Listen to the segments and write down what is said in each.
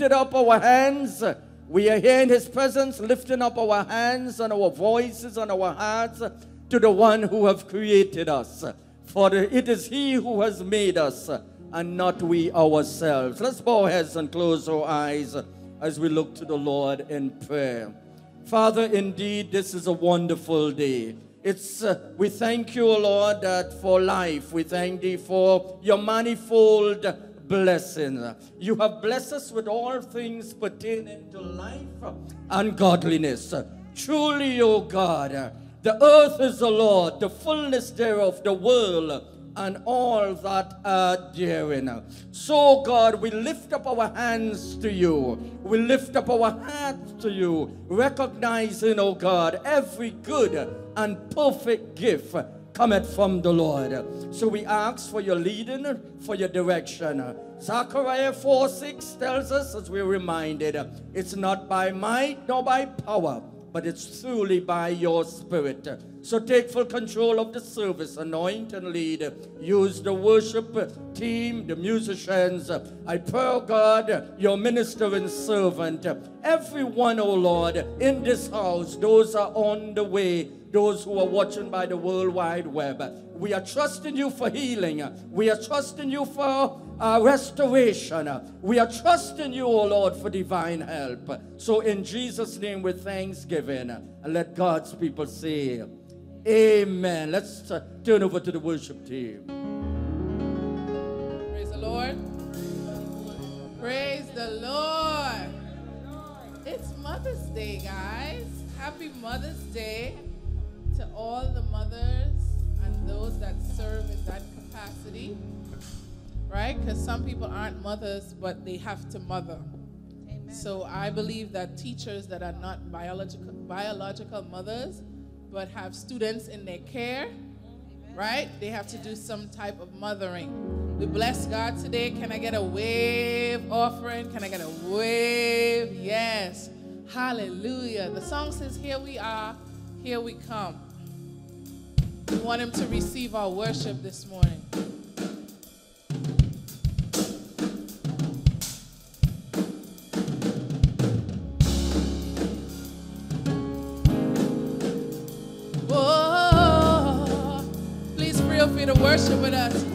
lifted up our hands. We are here in His presence, lifting up our hands and our voices and our hearts to the one who have created us. For it is He who has made us and not we ourselves. Let's bow our heads and close our eyes as we look to the Lord in prayer. Father, indeed, this is a wonderful day. It's uh, we thank you, Lord, that for life. We thank thee for your manifold blessing. You have blessed us with all things pertaining to life and godliness. Truly, O God, the earth is the Lord, the fullness thereof, the world and all that are therein. So, God, we lift up our hands to you. We lift up our hearts to you, recognizing, oh God, every good and perfect gift cometh from the Lord. So we ask for your leading, for your direction. Zechariah 4 6 tells us, as we're reminded, it's not by might nor by power, but it's truly by your spirit. So take full control of the service, anoint and lead. Use the worship team, the musicians. I pray, God, your minister and servant, everyone, oh Lord, in this house, those are on the way those who are watching by the World Wide Web. We are trusting you for healing. We are trusting you for uh, restoration. We are trusting you, O oh Lord, for divine help. So, in Jesus' name, with thanksgiving, let God's people say, Amen. Let's uh, turn over to the worship team. Praise the Lord. Praise the Lord. It's Mother's Day, guys. Happy Mother's Day to all the mothers and those that serve in that capacity. Right? Because some people aren't mothers, but they have to mother. Amen. So I believe that teachers that are not biological biological mothers but have students in their care, right? They have to do some type of mothering. We bless God today. Can I get a wave offering? Can I get a wave? Yes. Hallelujah. The song says, Here we are, here we come. We want Him to receive our worship this morning. Oh, please feel free to worship with us.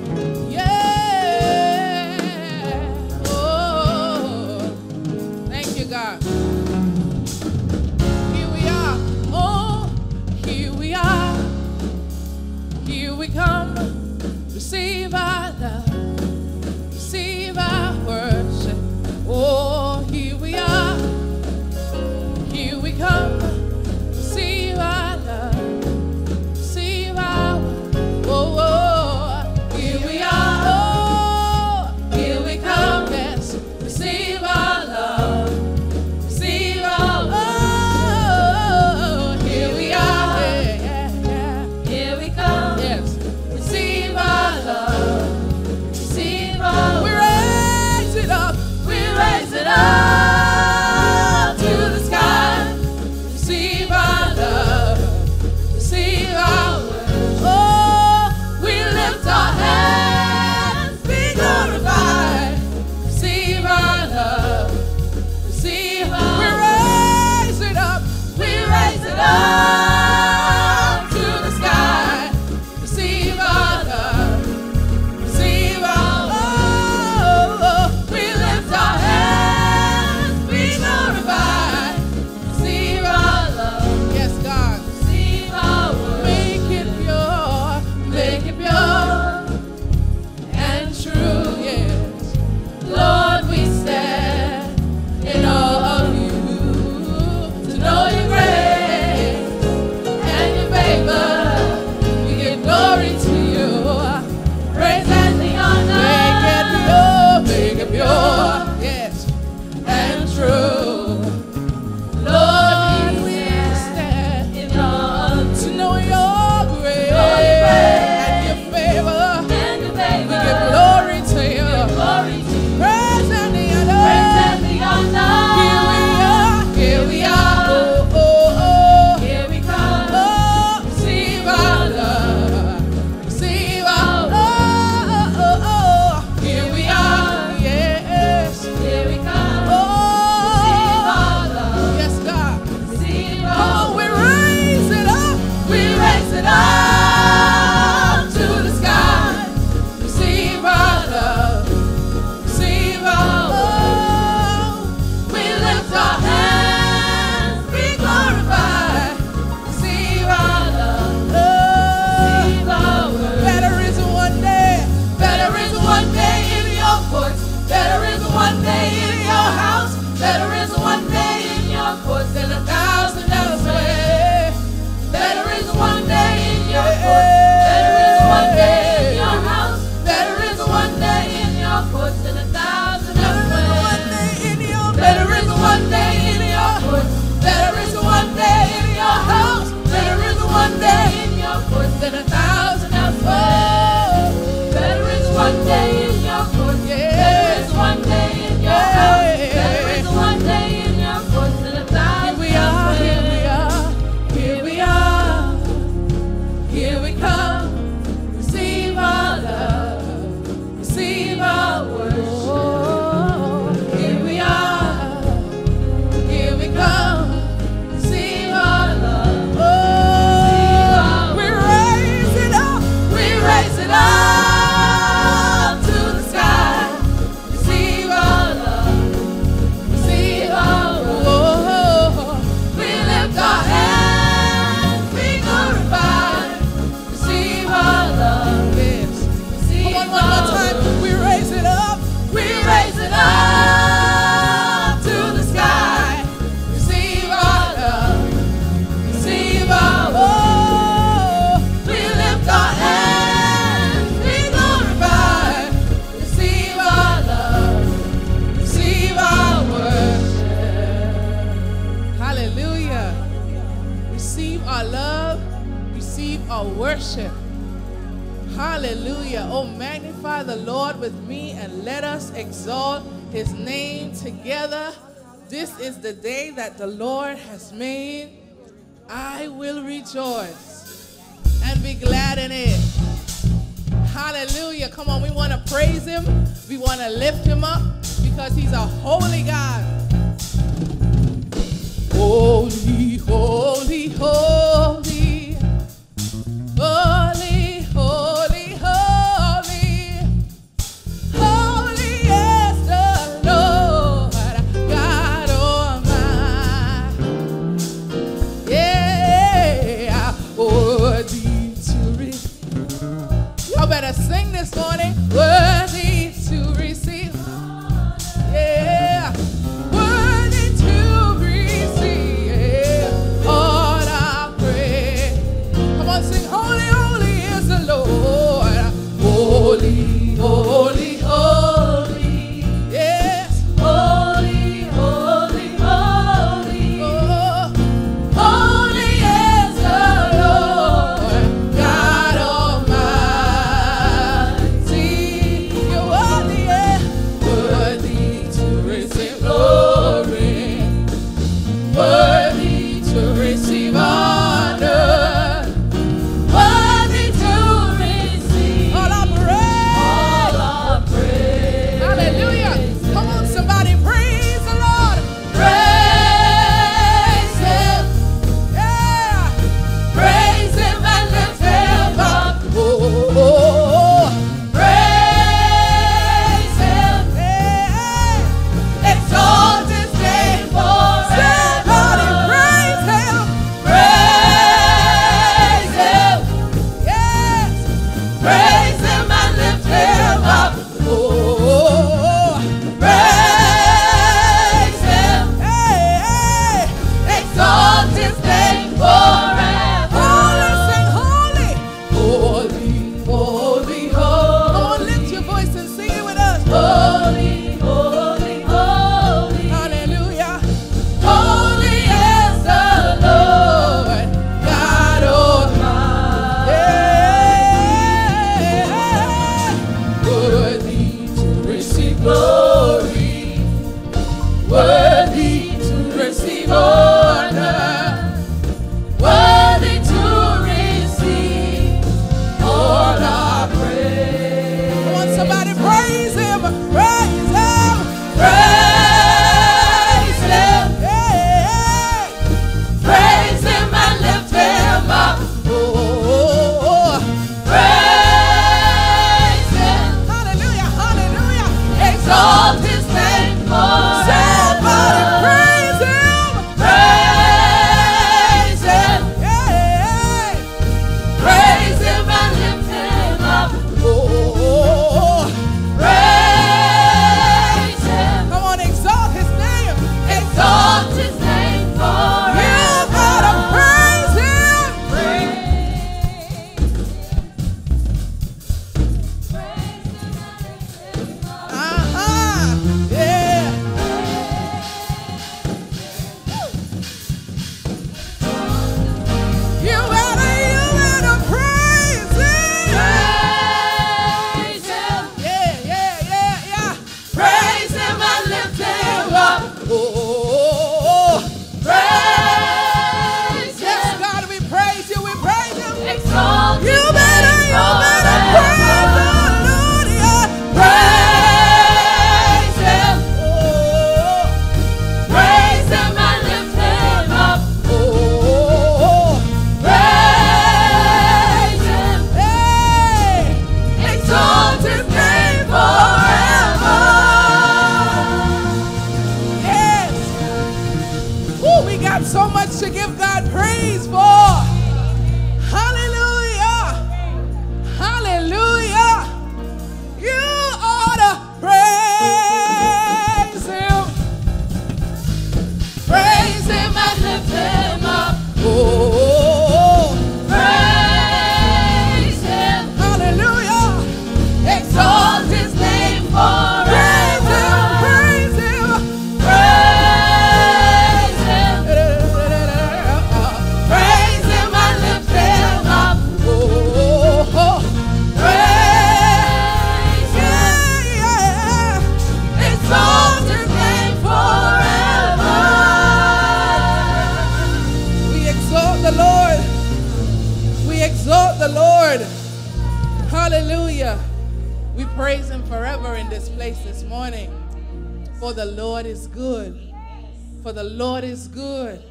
The Lord is good.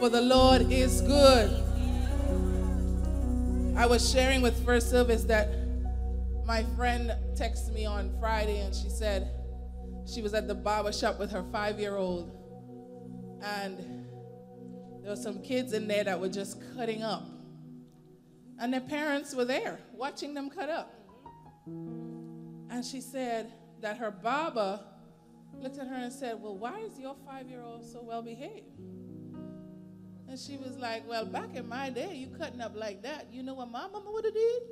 For the Lord is good. I was sharing with First Service that my friend texted me on Friday and she said she was at the barber shop with her five year old. And there were some kids in there that were just cutting up. And their parents were there watching them cut up. And she said that her barber looked at her and said, Well, why is your five year old so well behaved? And she was like, Well, back in my day, you cutting up like that. You know what my mama would have did?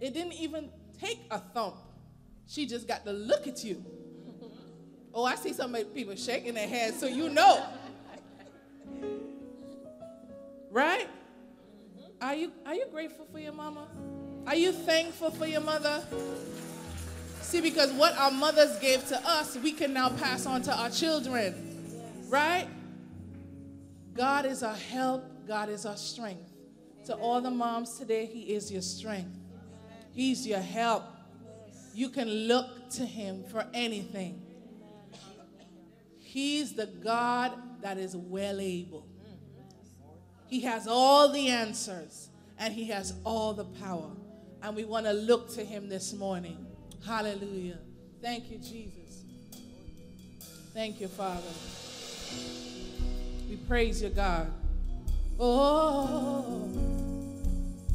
It didn't even take a thump. She just got to look at you. Oh, I see some people shaking their heads, so you know. Right? Are you are you grateful for your mama? Are you thankful for your mother? See, because what our mothers gave to us, we can now pass on to our children. Right? God is our help, God is our strength. To all the moms today, He is your strength. He's your help. You can look to Him for anything. He's the God that is well able. He has all the answers and He has all the power. And we want to look to Him this morning. Hallelujah. Thank you, Jesus. Thank you, Father. We praise you, God. Oh,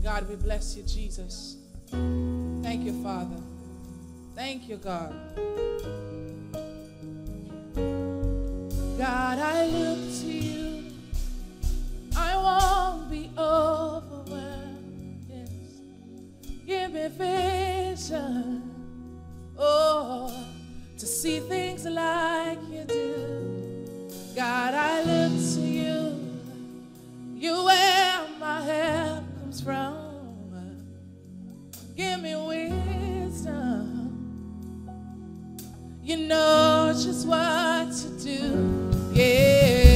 God, we bless you, Jesus. Thank you, Father. Thank you, God. God, I look to you. I won't be overwhelmed. Yes. Give me vision. Oh, to see things like you do. God, I look to you. You where my help comes from. Give me wisdom. You know just what to do. Yeah.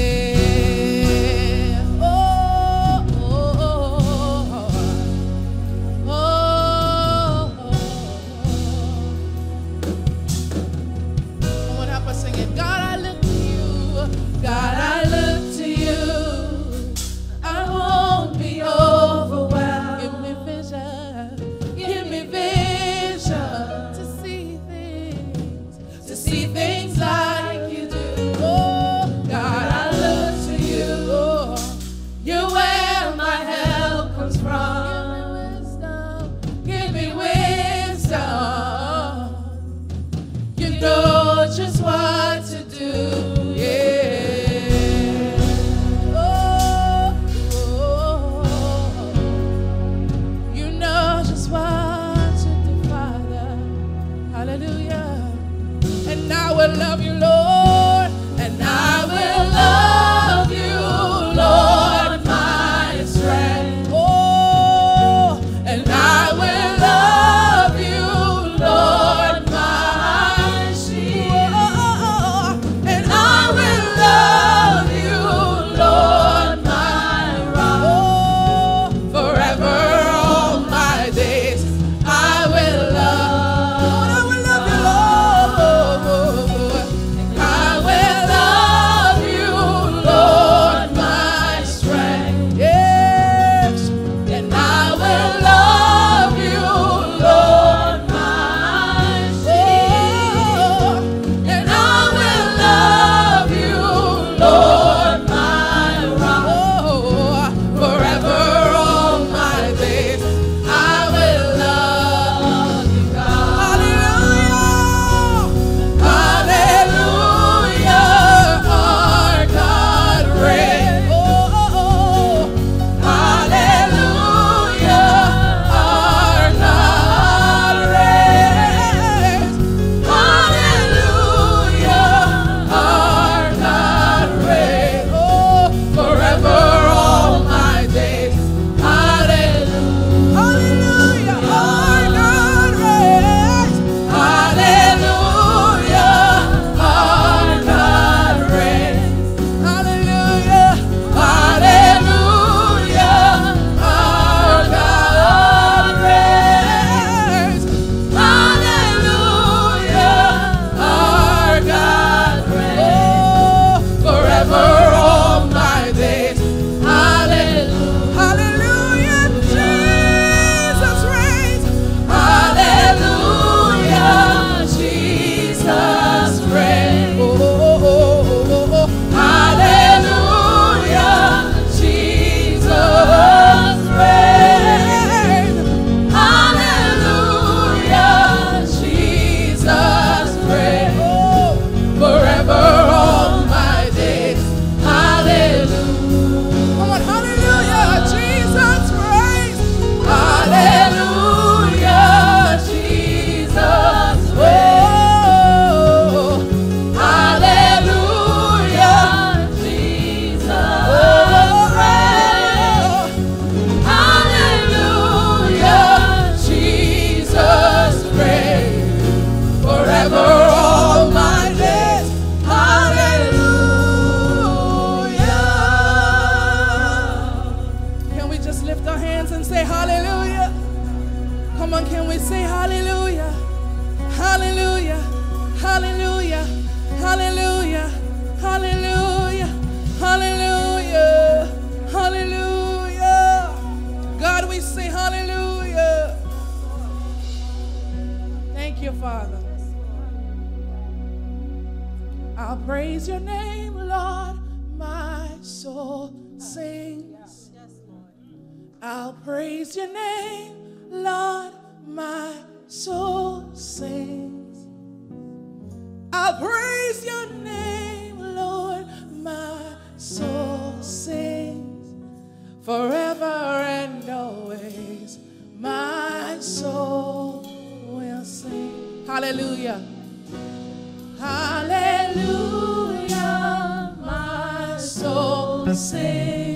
Soul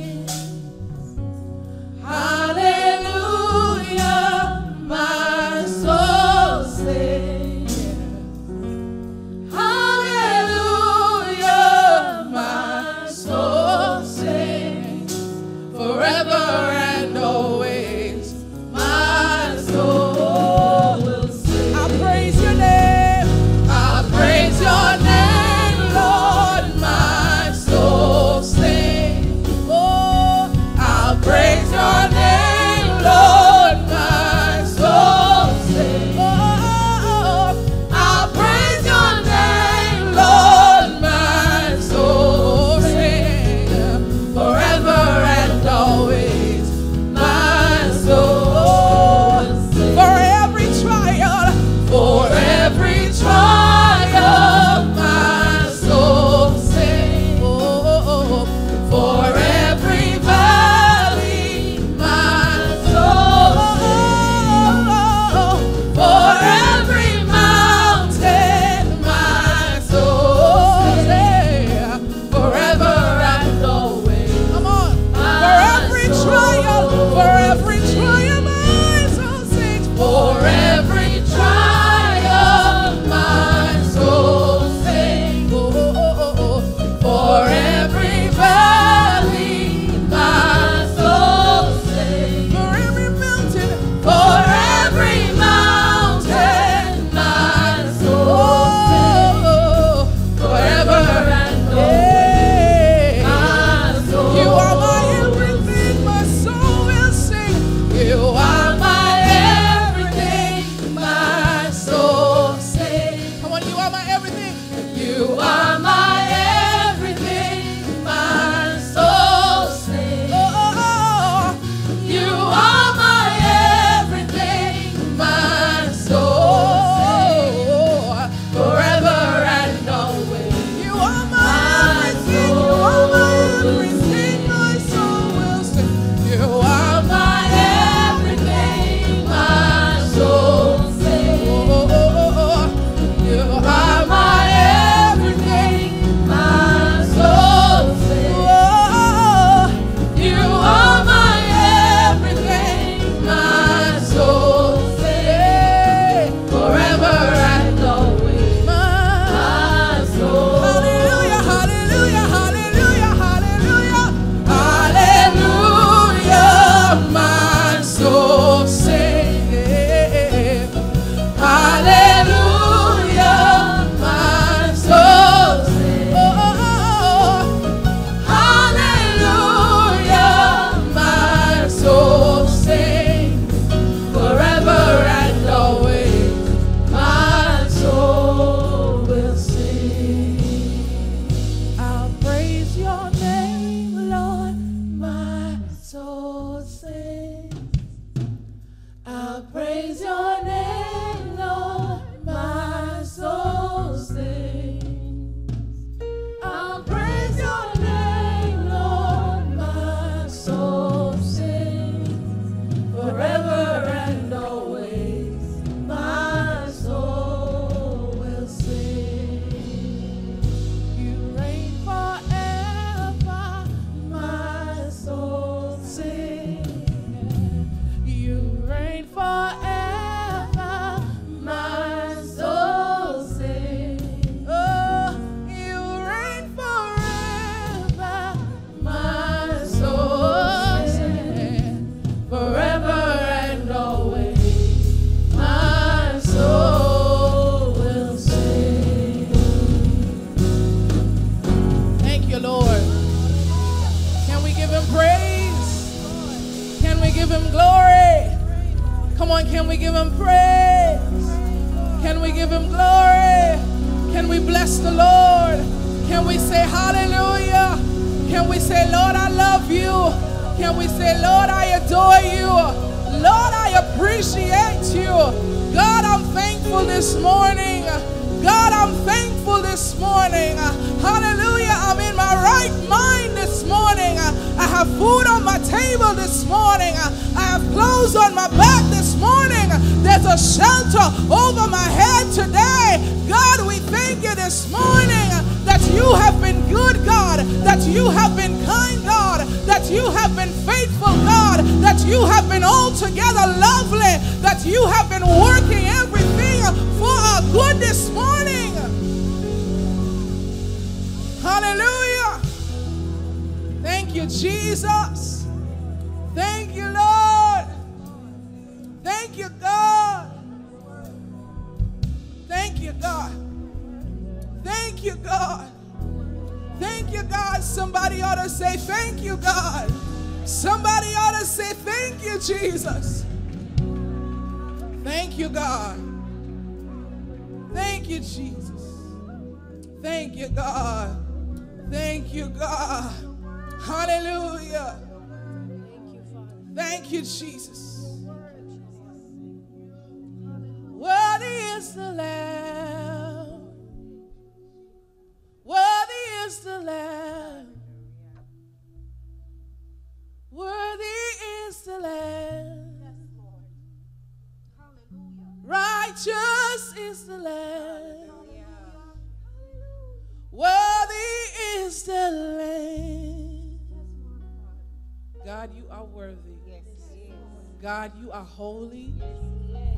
God, you are holy.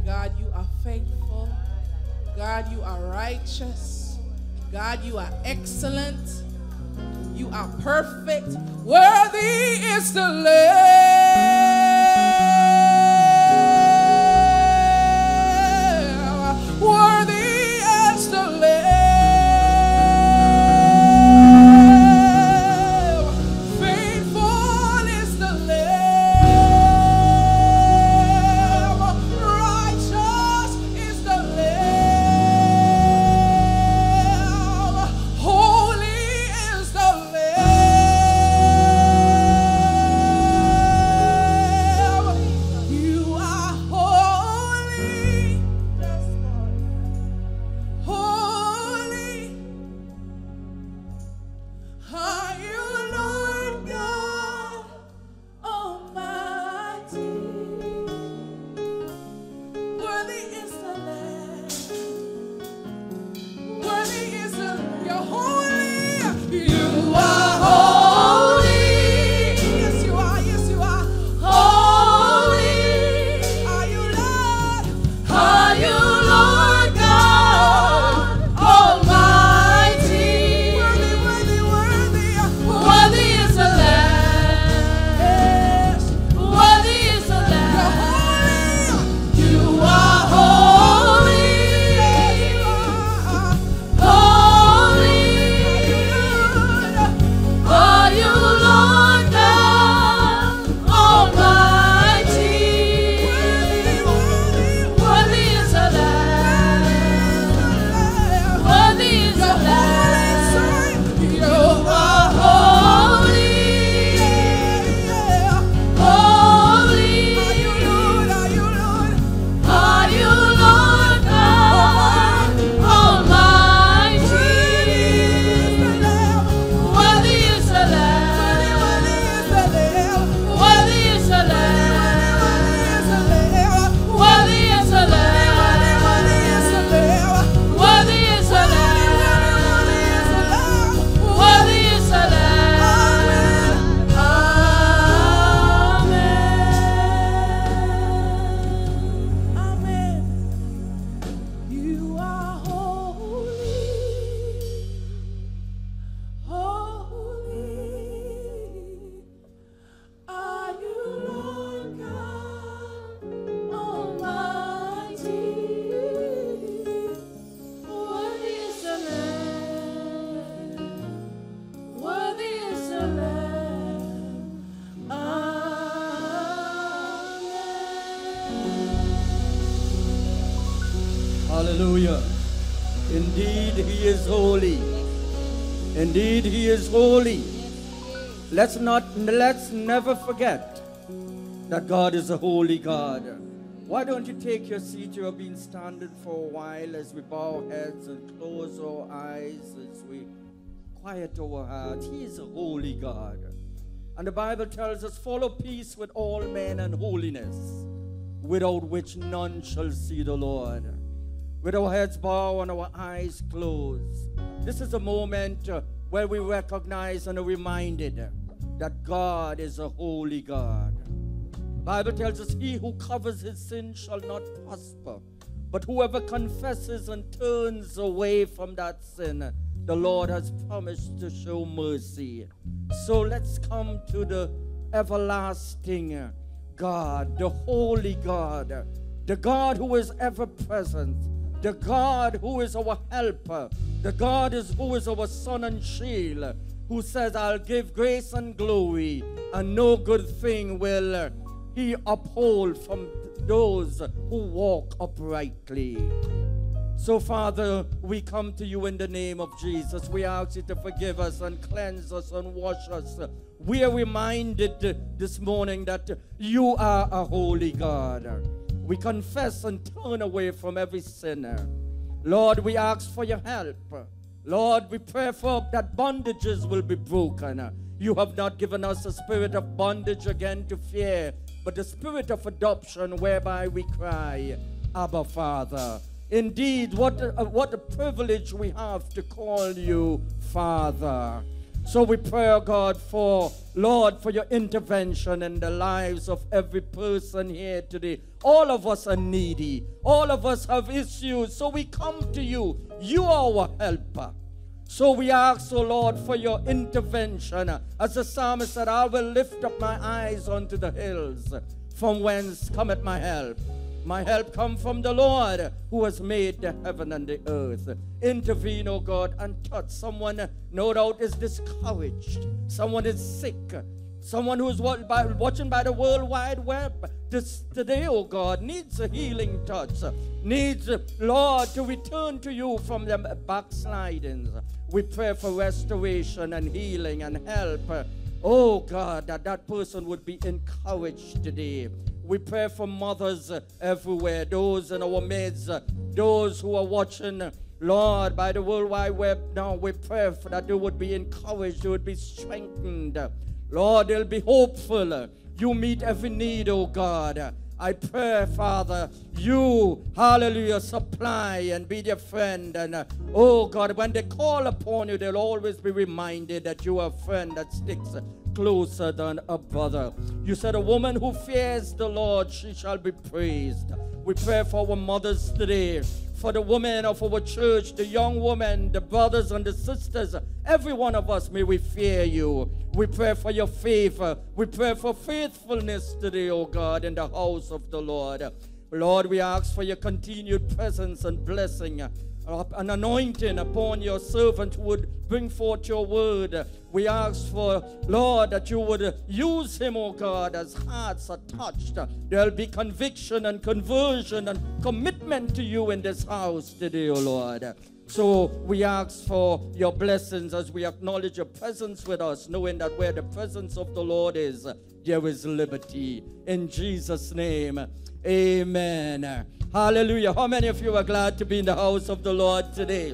God, you are faithful. God, you are righteous. God, you are excellent. You are perfect. Worthy is the Lamb. Not let's never forget that God is a holy God. Why don't you take your seat? You have been standing for a while as we bow our heads and close our eyes as we quiet our hearts. He is a holy God. And the Bible tells us, follow peace with all men and holiness, without which none shall see the Lord. With our heads bowed and our eyes closed. This is a moment uh, where we recognize and are reminded that God is a holy God. The Bible tells us, He who covers his sin shall not prosper. But whoever confesses and turns away from that sin, the Lord has promised to show mercy. So let's come to the everlasting God, the holy God, the God who is ever present, the God who is our helper, the God is, who is our sun and shield, who says, I'll give grace and glory, and no good thing will he uphold from those who walk uprightly. So, Father, we come to you in the name of Jesus. We ask you to forgive us and cleanse us and wash us. We are reminded this morning that you are a holy God. We confess and turn away from every sinner. Lord, we ask for your help. Lord, we pray for that bondages will be broken. You have not given us a spirit of bondage again to fear, but the spirit of adoption whereby we cry, Abba, Father. Indeed, what a, what a privilege we have to call you Father. So we pray, oh God, for Lord, for your intervention in the lives of every person here today. All of us are needy. All of us have issues. So we come to you. You are our helper. So we ask, O oh Lord, for your intervention. As the psalmist said, I will lift up my eyes unto the hills, from whence cometh my help. My help come from the Lord who has made the heaven and the earth. Intervene, O God, and touch someone no doubt is discouraged. Someone is sick. Someone who is watching by the World Wide Web this today, oh God, needs a healing touch. Needs, Lord, to return to you from the backslidings. We pray for restoration and healing and help. Oh God, that that person would be encouraged today. We pray for mothers everywhere, those in our midst, those who are watching, Lord, by the World Wide Web now. We pray for that they would be encouraged, they would be strengthened. Lord, they'll be hopeful. You meet every need, oh God. I pray, Father, you, hallelujah, supply and be their friend. And uh, oh God, when they call upon you, they'll always be reminded that you are a friend that sticks closer than a brother. You said, A woman who fears the Lord, she shall be praised. We pray for our mothers today, for the women of our church, the young women, the brothers and the sisters. Every one of us, may we fear you. We pray for your favor. We pray for faithfulness today, O God, in the house of the Lord. Lord, we ask for your continued presence and blessing an anointing upon your servant would bring forth your word. We ask for, Lord, that you would use him, oh God, as hearts are touched. There'll be conviction and conversion and commitment to you in this house today, oh Lord. So we ask for your blessings as we acknowledge your presence with us, knowing that where the presence of the Lord is, there is liberty. In Jesus' name, amen. Hallelujah. How many of you are glad to be in the house of the Lord today?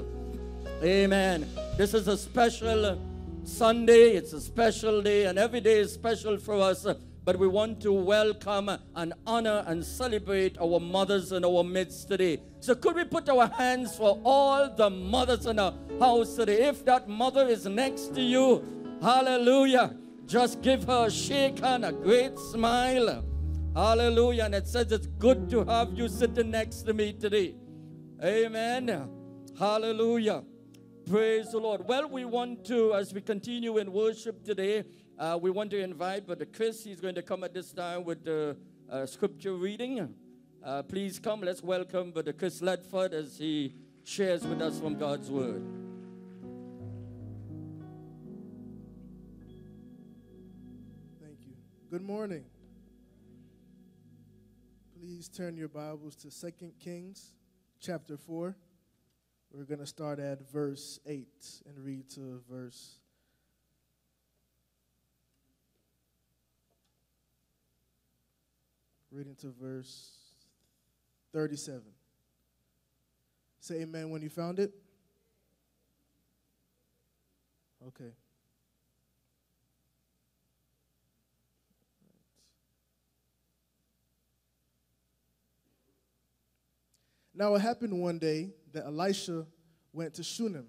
Amen. This is a special Sunday. It's a special day, and every day is special for us. But we want to welcome and honor and celebrate our mothers in our midst today. So, could we put our hands for all the mothers in our house today? If that mother is next to you, hallelujah, just give her a shake and a great smile. Hallelujah. And it says it's good to have you sitting next to me today. Amen. Hallelujah. Praise the Lord. Well, we want to, as we continue in worship today, uh, we want to invite Brother Chris. He's going to come at this time with the uh, scripture reading. Uh, please come. Let's welcome Brother Chris Ledford as he shares with us from God's Word. Thank you. Good morning. Please turn your Bibles to 2 Kings chapter 4. We're going to start at verse 8 and read to verse reading to verse 37. Say amen when you found it. Okay. Now it happened one day that Elisha went to Shunem,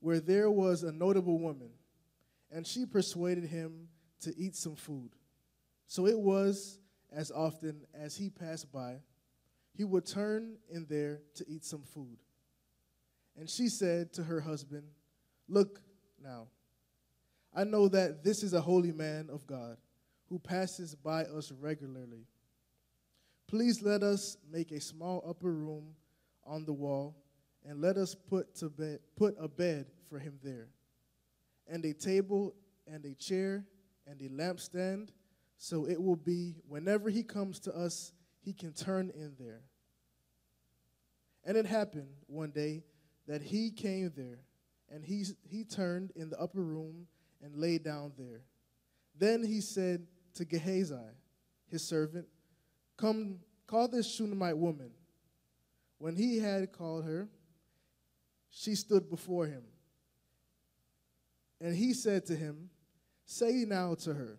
where there was a notable woman, and she persuaded him to eat some food. So it was as often as he passed by, he would turn in there to eat some food. And she said to her husband, Look now, I know that this is a holy man of God who passes by us regularly. Please let us make a small upper room on the wall, and let us put, to bed, put a bed for him there, and a table, and a chair, and a lampstand, so it will be whenever he comes to us, he can turn in there. And it happened one day that he came there, and he, he turned in the upper room and lay down there. Then he said to Gehazi, his servant, Come, call this Shunammite woman. When he had called her, she stood before him. And he said to him, Say now to her,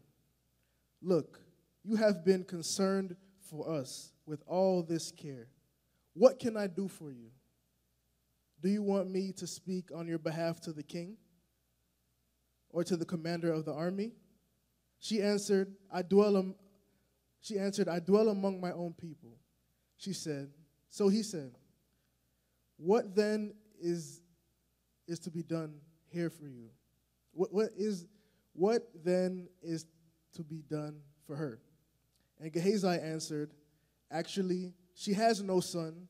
Look, you have been concerned for us with all this care. What can I do for you? Do you want me to speak on your behalf to the king or to the commander of the army? She answered, I dwell she answered, I dwell among my own people. She said, so he said, What then is is to be done here for you? What what is what then is to be done for her? And Gehazi answered, Actually, she has no son,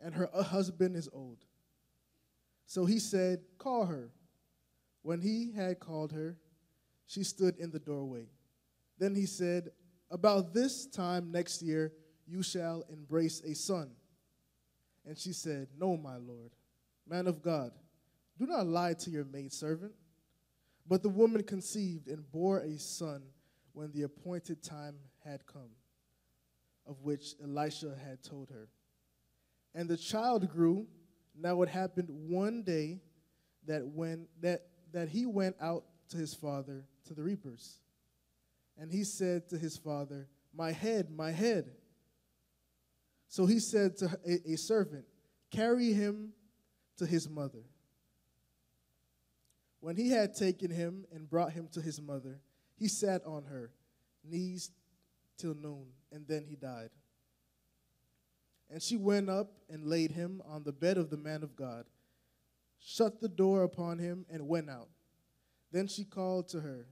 and her uh, husband is old. So he said, Call her. When he had called her, she stood in the doorway. Then he said, About this time next year, you shall embrace a son. And she said, No, my lord, man of God, do not lie to your maidservant. But the woman conceived and bore a son when the appointed time had come, of which Elisha had told her. And the child grew. Now it happened one day that when that that he went out to his father to the reapers. And he said to his father, My head, my head. So he said to a, a servant, Carry him to his mother. When he had taken him and brought him to his mother, he sat on her knees till noon, and then he died. And she went up and laid him on the bed of the man of God, shut the door upon him, and went out. Then she called to her,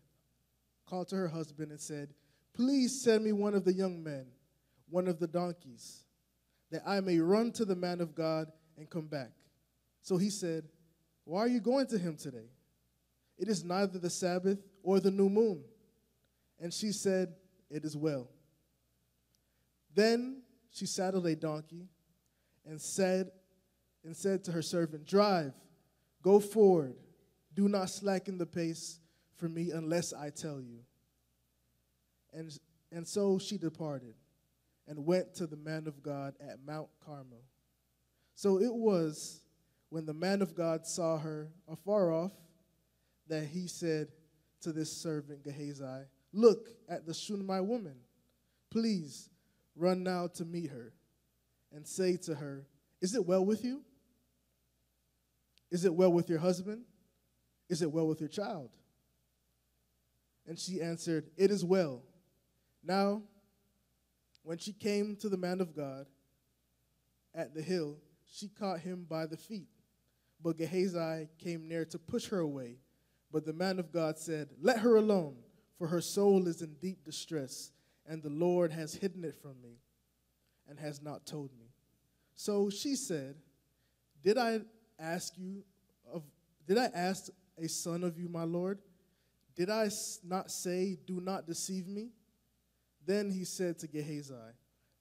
called to her husband, and said, Please send me one of the young men, one of the donkeys, that I may run to the man of God and come back. So he said, Why are you going to him today? It is neither the Sabbath or the new moon. And she said, It is well. Then she saddled a donkey and said, and said to her servant, Drive, go forward, do not slacken the pace for me unless I tell you. And, and so she departed and went to the man of God at Mount Carmel. So it was when the man of God saw her afar off that he said to this servant Gehazi, Look at the Shunammite woman. Please run now to meet her and say to her, Is it well with you? Is it well with your husband? Is it well with your child? And she answered, It is well. Now, when she came to the man of God at the hill, she caught him by the feet. But Gehazi came near to push her away. But the man of God said, Let her alone, for her soul is in deep distress, and the Lord has hidden it from me and has not told me. So she said, Did I ask you of did I ask a son of you, my Lord? Did I not say, Do not deceive me? Then he said to Gehazi,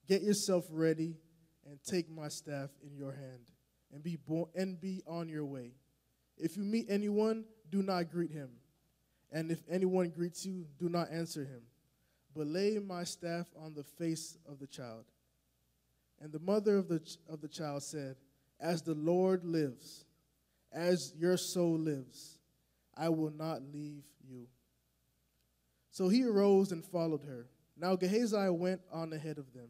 Get yourself ready and take my staff in your hand. and be born and be on your way. If you meet anyone, do not greet him. And if anyone greets you, do not answer him. But lay my staff on the face of the child. And the mother of the, ch- of the child said, As the Lord lives, as your soul lives, I will not leave you. So he arose and followed her. Now Gehazi went on ahead of them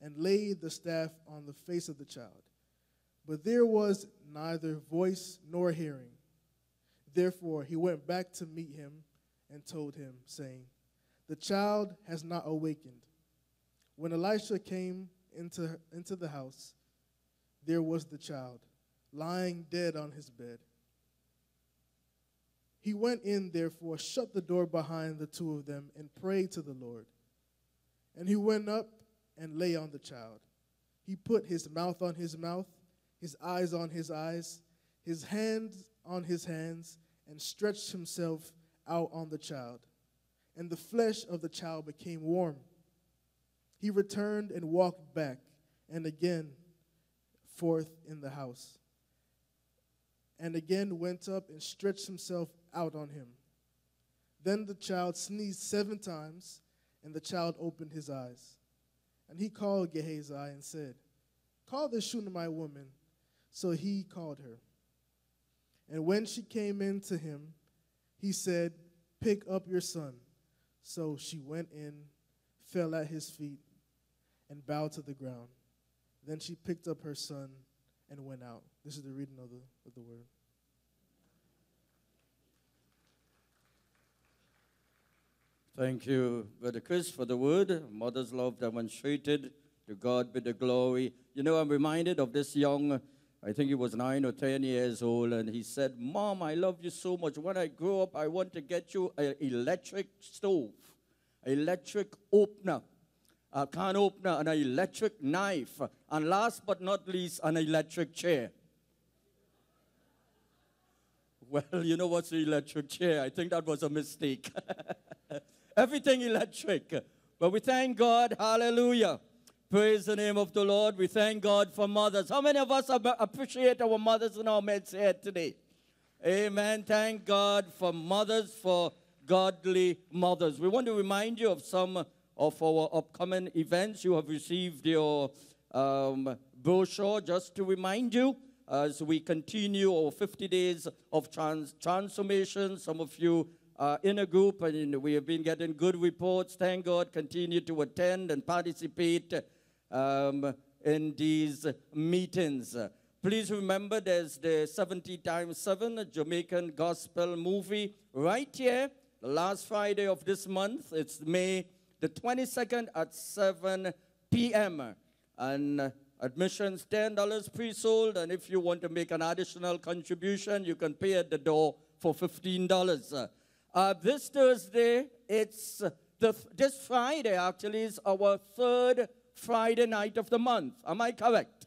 and laid the staff on the face of the child. But there was neither voice nor hearing. Therefore he went back to meet him and told him, saying, The child has not awakened. When Elisha came into, into the house, there was the child, lying dead on his bed. He went in, therefore, shut the door behind the two of them, and prayed to the Lord. And he went up and lay on the child. He put his mouth on his mouth, his eyes on his eyes, his hands on his hands, and stretched himself out on the child. And the flesh of the child became warm. He returned and walked back and again forth in the house. And again went up and stretched himself out on him. Then the child sneezed seven times, and the child opened his eyes. And he called Gehazi and said, Call the Shunammite woman. So he called her. And when she came in to him, he said, Pick up your son. So she went in, fell at his feet, and bowed to the ground. Then she picked up her son and went out. This is the reading of the, of the word. Thank you, Brother Chris, for the word. Mother's love demonstrated. To God be the glory. You know, I'm reminded of this young, I think he was nine or ten years old, and he said, Mom, I love you so much. When I grow up, I want to get you an electric stove, an electric opener, a can opener, and an electric knife, and last but not least, an electric chair. Well, you know what's the electric chair? I think that was a mistake. Everything electric. But we thank God. Hallelujah. Praise the name of the Lord. We thank God for mothers. How many of us appreciate our mothers in our midst here today? Amen. Thank God for mothers, for godly mothers. We want to remind you of some of our upcoming events. You have received your um, brochure just to remind you as we continue our 50 days of trans- transformation. Some of you are in a group and we have been getting good reports. Thank God. Continue to attend and participate um, in these meetings. Please remember there's the 70 times 7 Jamaican gospel movie right here, the last Friday of this month. It's May the 22nd at 7 p.m. And uh, admissions $10 pre-sold. And if you want to make an additional contribution, you can pay at the door for $15. Uh, this Thursday, it's the, this Friday actually is our third Friday night of the month. Am I correct?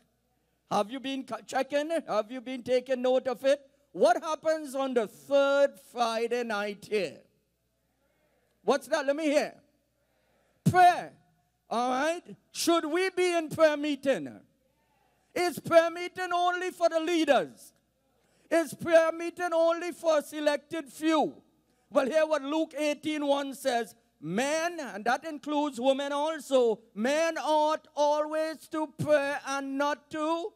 Have you been checking? Have you been taking note of it? What happens on the third Friday night here? What's that? Let me hear. Prayer. All right? Should we be in prayer meeting? Is prayer meeting only for the leaders? Is prayer meeting only for a selected few? Well, hear what Luke 18 1 says. Men, and that includes women also, men ought always to pray and not to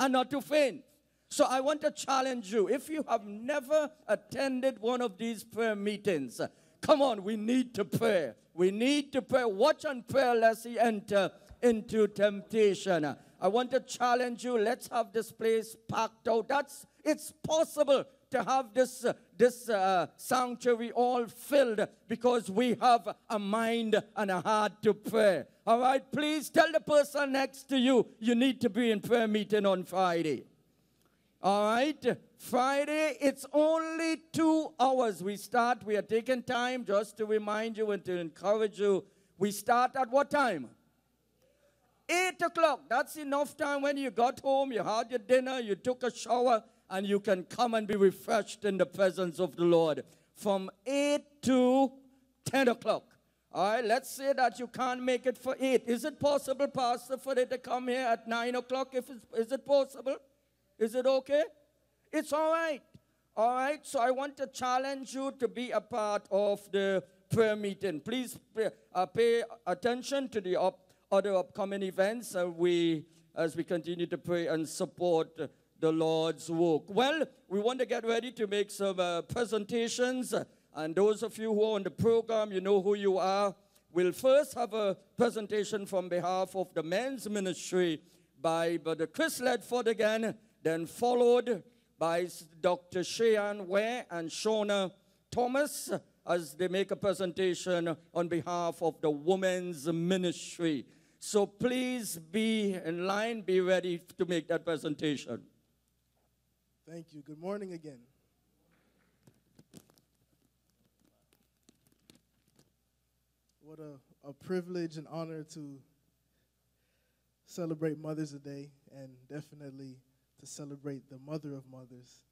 and not to faint. So I want to challenge you. If you have never attended one of these prayer meetings, come on, we need to pray. We need to pray. Watch and pray lest he enter into temptation. I want to challenge you. Let's have this place packed out. That's it's possible to have this uh, this uh, sanctuary all filled because we have a mind and a heart to pray. All right, please tell the person next to you you need to be in prayer meeting on Friday. All right, Friday, it's only two hours. We start, we are taking time just to remind you and to encourage you. We start at what time? Eight o'clock. That's enough time when you got home, you had your dinner, you took a shower, and you can come and be refreshed in the presence of the Lord. From 8 to 10 o'clock. All right, let's say that you can't make it for 8. Is it possible, Pastor, for it to come here at 9 o'clock? If is it possible? Is it okay? It's all right. All right. So I want to challenge you to be a part of the prayer meeting. Please pay, uh, pay attention to the up, other upcoming events uh, we, as we continue to pray and support the Lord's work. Well, we want to get ready to make some uh, presentations. And those of you who are on the program, you know who you are. We'll first have a presentation from behalf of the men's ministry by Brother Chris Ledford again, then followed by Dr. Cheyenne Ware and Shona Thomas as they make a presentation on behalf of the women's ministry. So please be in line, be ready to make that presentation. Thank you. Good morning again. What a, a privilege and honor to celebrate Mother's Day and definitely to celebrate the mother of mothers.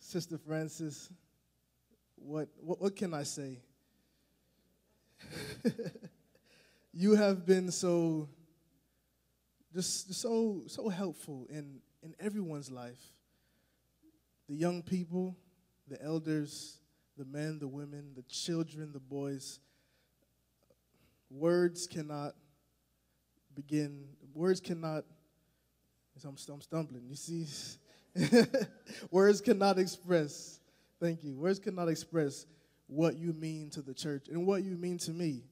Sister Francis, what, what, what can I say? you have been so just so so helpful in in everyone's life the young people the elders the men the women the children the boys words cannot begin words cannot I'm, I'm stumbling you see words cannot express thank you words cannot express what you mean to the church and what you mean to me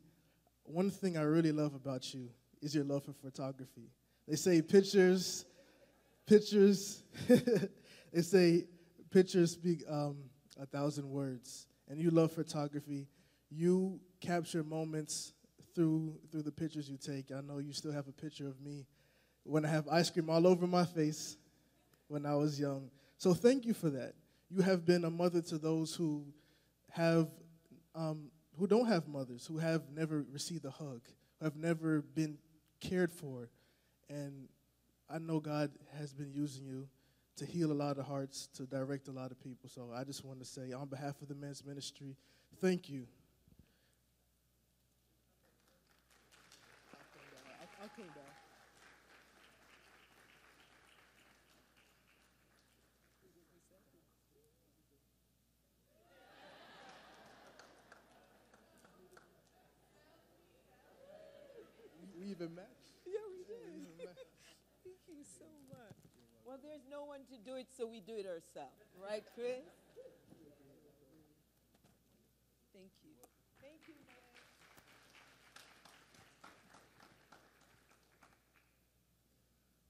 one thing I really love about you is your love for photography. They say pictures, pictures, they say pictures speak um, a thousand words. And you love photography. You capture moments through through the pictures you take. I know you still have a picture of me when I have ice cream all over my face when I was young. So thank you for that. You have been a mother to those who have um, who don't have mothers, who have never received a hug, who have never been cared for. And I know God has been using you to heal a lot of hearts, to direct a lot of people. So I just want to say, on behalf of the men's ministry, thank you. I'll come down. We- We even matched. Yeah, we did. We even matched. Thank you so much. Well, there's no one to do it, so we do it ourselves. Right, Chris? Thank you. Thank you,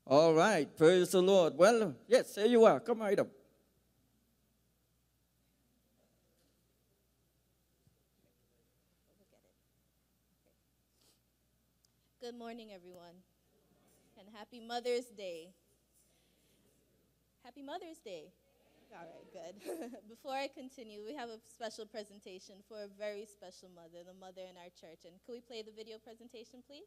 All right, praise the Lord. Well, yes, here you are. Come right up. Good morning, everyone, and happy Mother's Day. Happy Mother's Day. All right, good. Before I continue, we have a special presentation for a very special mother, the mother in our church. And could we play the video presentation, please?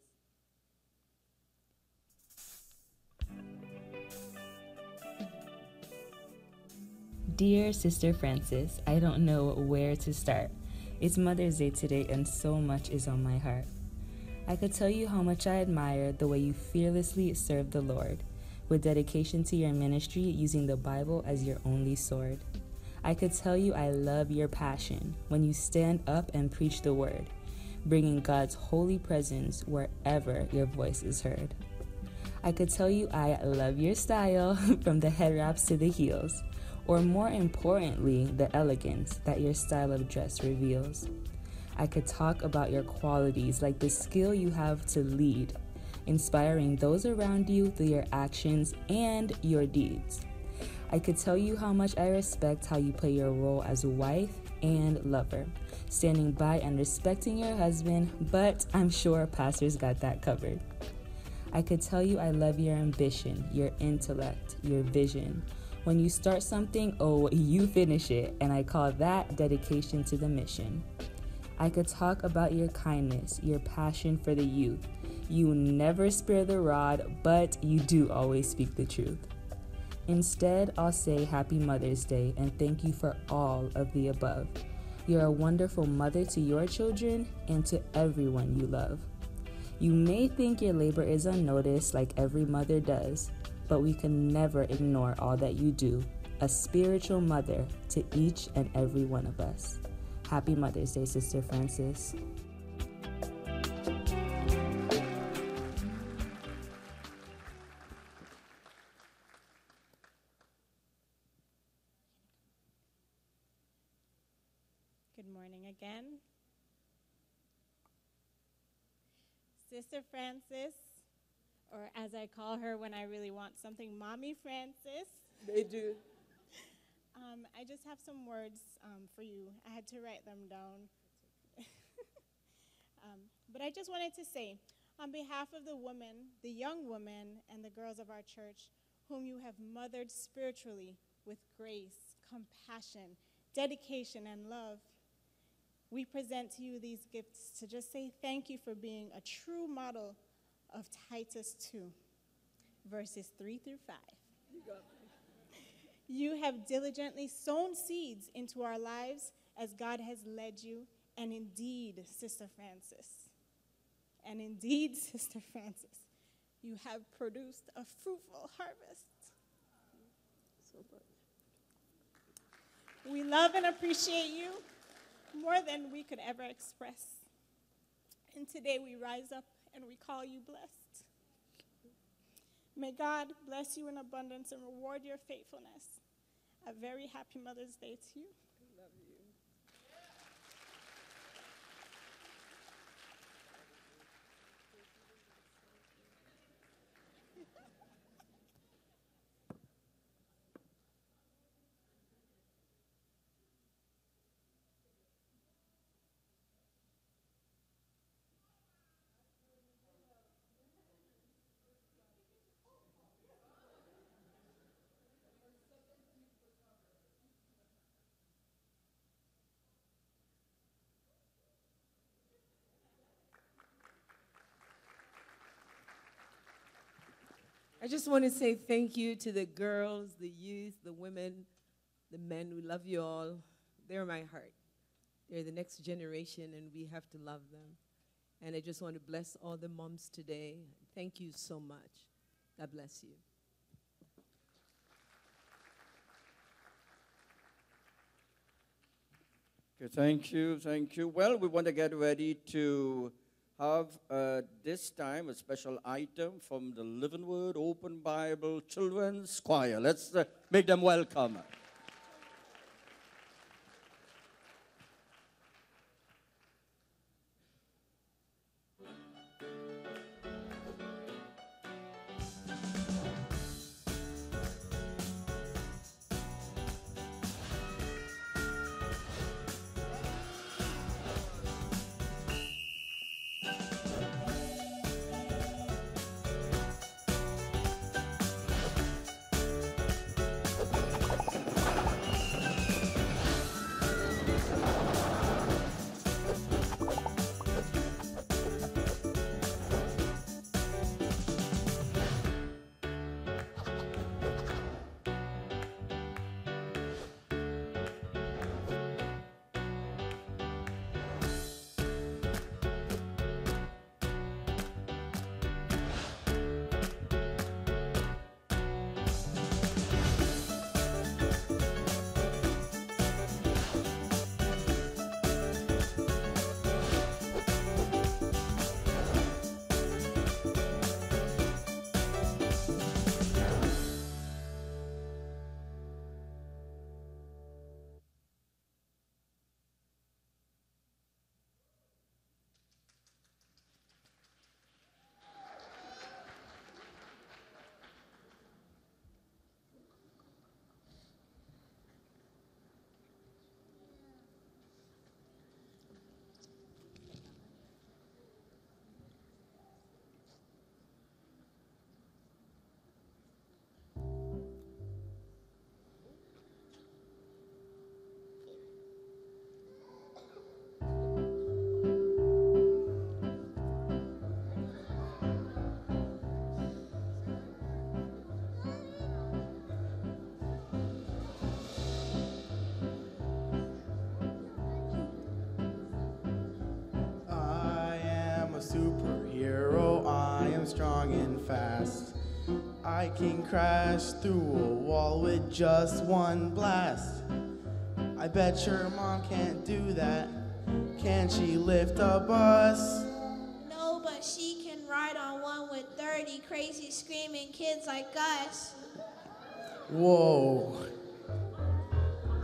Dear Sister Francis, I don't know where to start. It's Mother's Day today, and so much is on my heart. I could tell you how much I admire the way you fearlessly serve the Lord, with dedication to your ministry using the Bible as your only sword. I could tell you I love your passion when you stand up and preach the word, bringing God's holy presence wherever your voice is heard. I could tell you I love your style from the head wraps to the heels, or more importantly, the elegance that your style of dress reveals. I could talk about your qualities like the skill you have to lead, inspiring those around you through your actions and your deeds. I could tell you how much I respect how you play your role as a wife and lover, standing by and respecting your husband, but I'm sure pastors got that covered. I could tell you I love your ambition, your intellect, your vision. When you start something, oh, you finish it, and I call that dedication to the mission. I could talk about your kindness, your passion for the youth. You never spare the rod, but you do always speak the truth. Instead, I'll say Happy Mother's Day and thank you for all of the above. You're a wonderful mother to your children and to everyone you love. You may think your labor is unnoticed like every mother does, but we can never ignore all that you do, a spiritual mother to each and every one of us. Happy Mother's Day, Sister Francis. Sister Francis, or as I call her when I really want something, Mommy Francis. They do. Um, I just have some words um, for you. I had to write them down. um, but I just wanted to say, on behalf of the women, the young women, and the girls of our church, whom you have mothered spiritually with grace, compassion, dedication, and love, we present to you these gifts to just say thank you for being a true model of Titus 2, verses 3 through 5. You have diligently sown seeds into our lives as God has led you, and indeed, Sister Francis, and indeed, Sister Francis, you have produced a fruitful harvest. We love and appreciate you more than we could ever express. And today we rise up and we call you blessed. May God bless you in abundance and reward your faithfulness. A very happy Mother's Day to you. I just want to say thank you to the girls, the youth, the women, the men. We love you all. They're my heart. They're the next generation, and we have to love them. And I just want to bless all the moms today. Thank you so much. God bless you. Okay, thank you, thank you. Well, we want to get ready to have uh, this time a special item from the Living Word Open Bible Children's Choir. Let's uh, make them welcome. I can crash through a wall with just one blast. I bet your mom can't do that. Can she lift a bus? No, but she can ride on one with 30 crazy screaming kids like us. Whoa.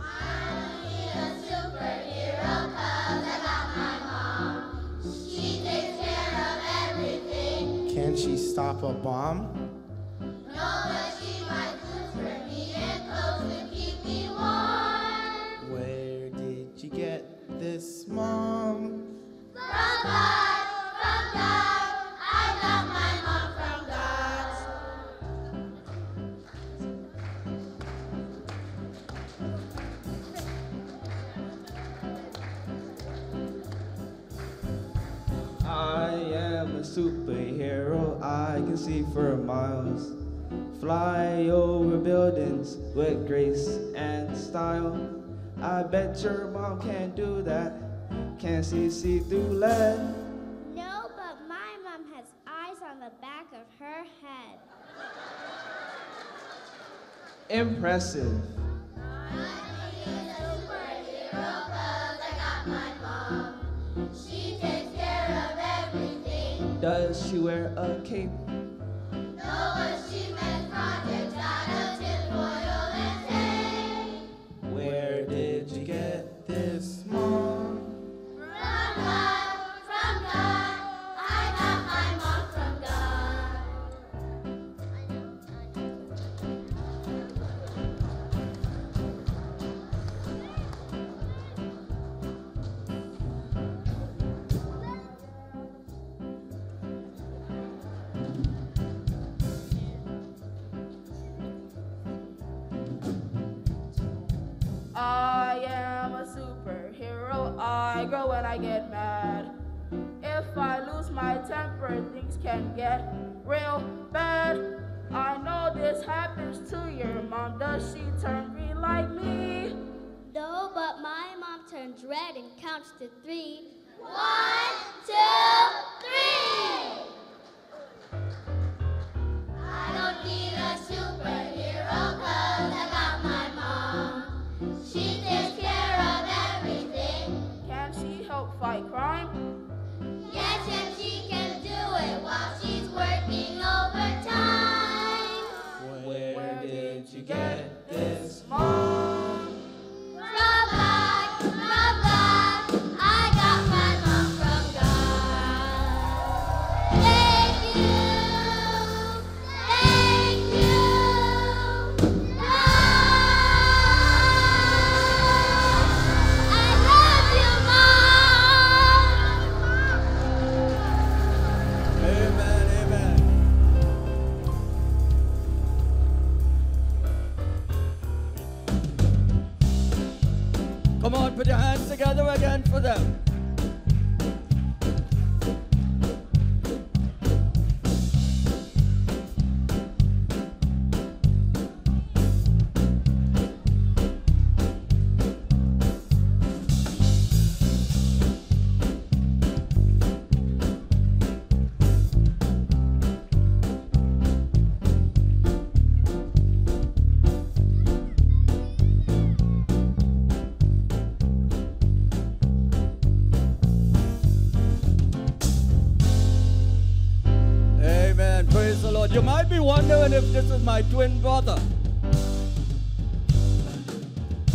I need a superhero that my mom. She takes care of everything. Can she stop a bomb? This, mom? From God. I am a superhero, I can see for miles. Fly over buildings with grace and style. I bet your mom can't do that. Can she see through lead? No, but my mom has eyes on the back of her head. Impressive. I need those words. I got my mom. She takes care of everything. Does she wear a cape? Where can get real bad. I know this happens to your mom. Does she turn green like me? No, but my mom turns red and counts to three. One, two, three. I don't need a superhero cause I got my mom. She takes care of everything. Can she help fight crime? This, my twin brother.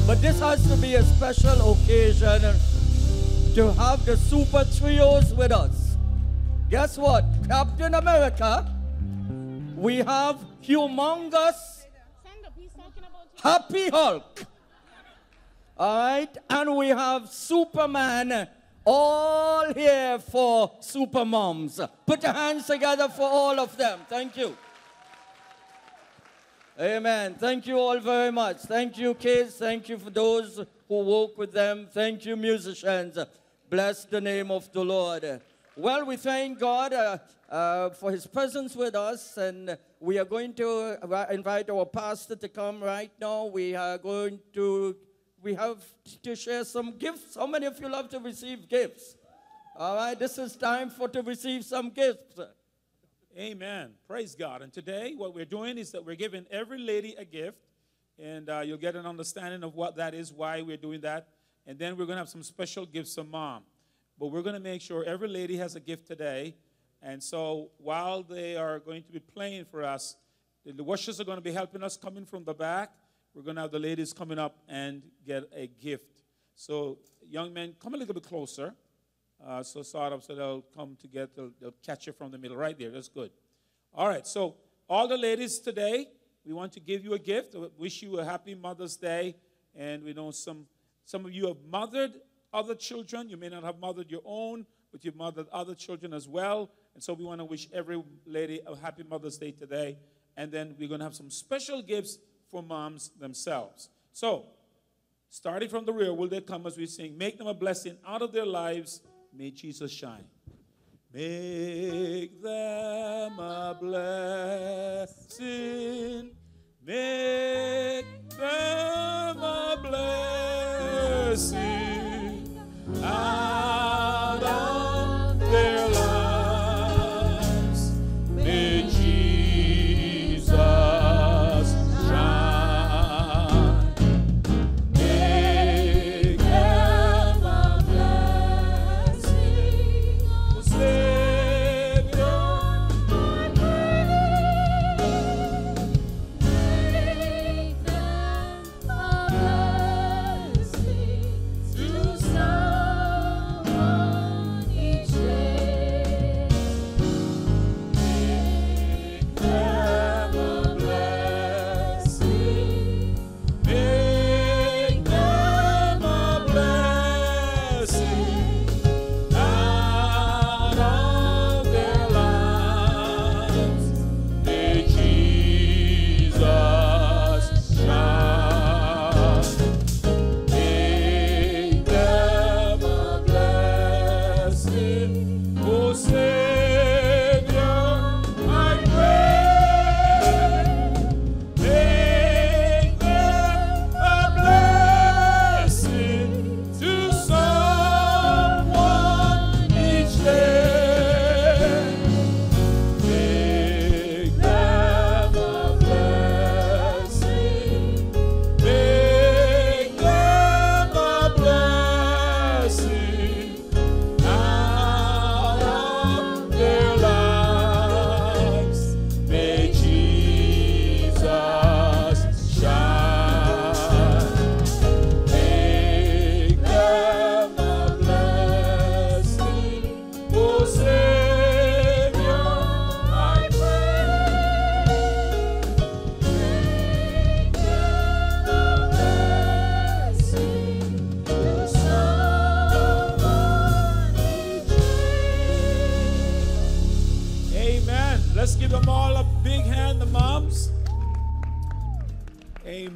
But this has to be a special occasion to have the super trios with us. Guess what? Captain America, we have humongous Happy Hulk. All right, and we have Superman all here for super moms. Put your hands together for all of them. Thank you. Amen. Thank you all very much. Thank you, kids. Thank you for those who work with them. Thank you, musicians. Bless the name of the Lord. Well, we thank God uh, uh, for his presence with us, and we are going to uh, invite our pastor to come right now. We are going to, we have to share some gifts. How many of you love to receive gifts? All right, this is time for to receive some gifts. Amen. Praise God. And today, what we're doing is that we're giving every lady a gift, and uh, you'll get an understanding of what that is, why we're doing that. And then we're going to have some special gifts for mom. But we're going to make sure every lady has a gift today. And so while they are going to be playing for us, the, ushers are going to be helping us coming from the back. We're going to have the ladies coming up and get a gift. So, young men, come a little bit closer. Uh, so, of, so they'll come together, they'll, they'll catch you from the middle right there. That's good. All right, so all the ladies today, we want to give you a gift. Wish you a happy Mother's Day. And we know some, some of you have mothered other children. You may not have mothered your own, but you've mothered other children as well. And so we want to wish every lady a happy Mother's Day today. And then we're going to have some special gifts for moms themselves. So, starting from the rear, will they come as we sing, Make them a blessing out of their lives, may Jesus shine. Make them a blessing, make them a blessing. Out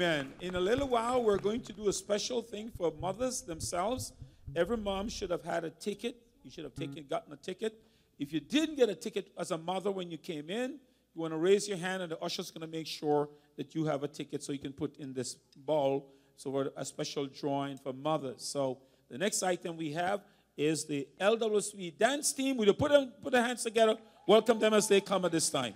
Amen. In a little while, we're going to do a special thing for mothers themselves. Every mom should have had a ticket. You should have taken, mm-hmm. gotten a ticket. If you didn't get a ticket as a mother when you came in, you want to raise your hand, and the usher's going to make sure that you have a ticket so you can put in this ball. So we're a special drawing for mothers. So the next item we have is the LWSB dance team. Will you put them, put their hands together? Welcome them as they come at this time.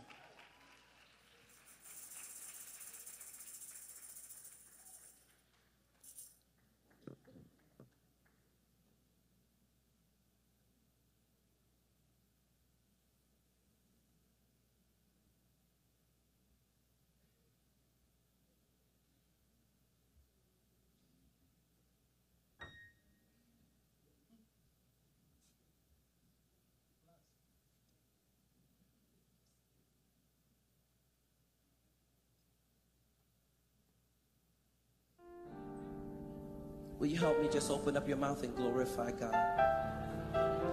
Help me just open up your mouth and glorify God?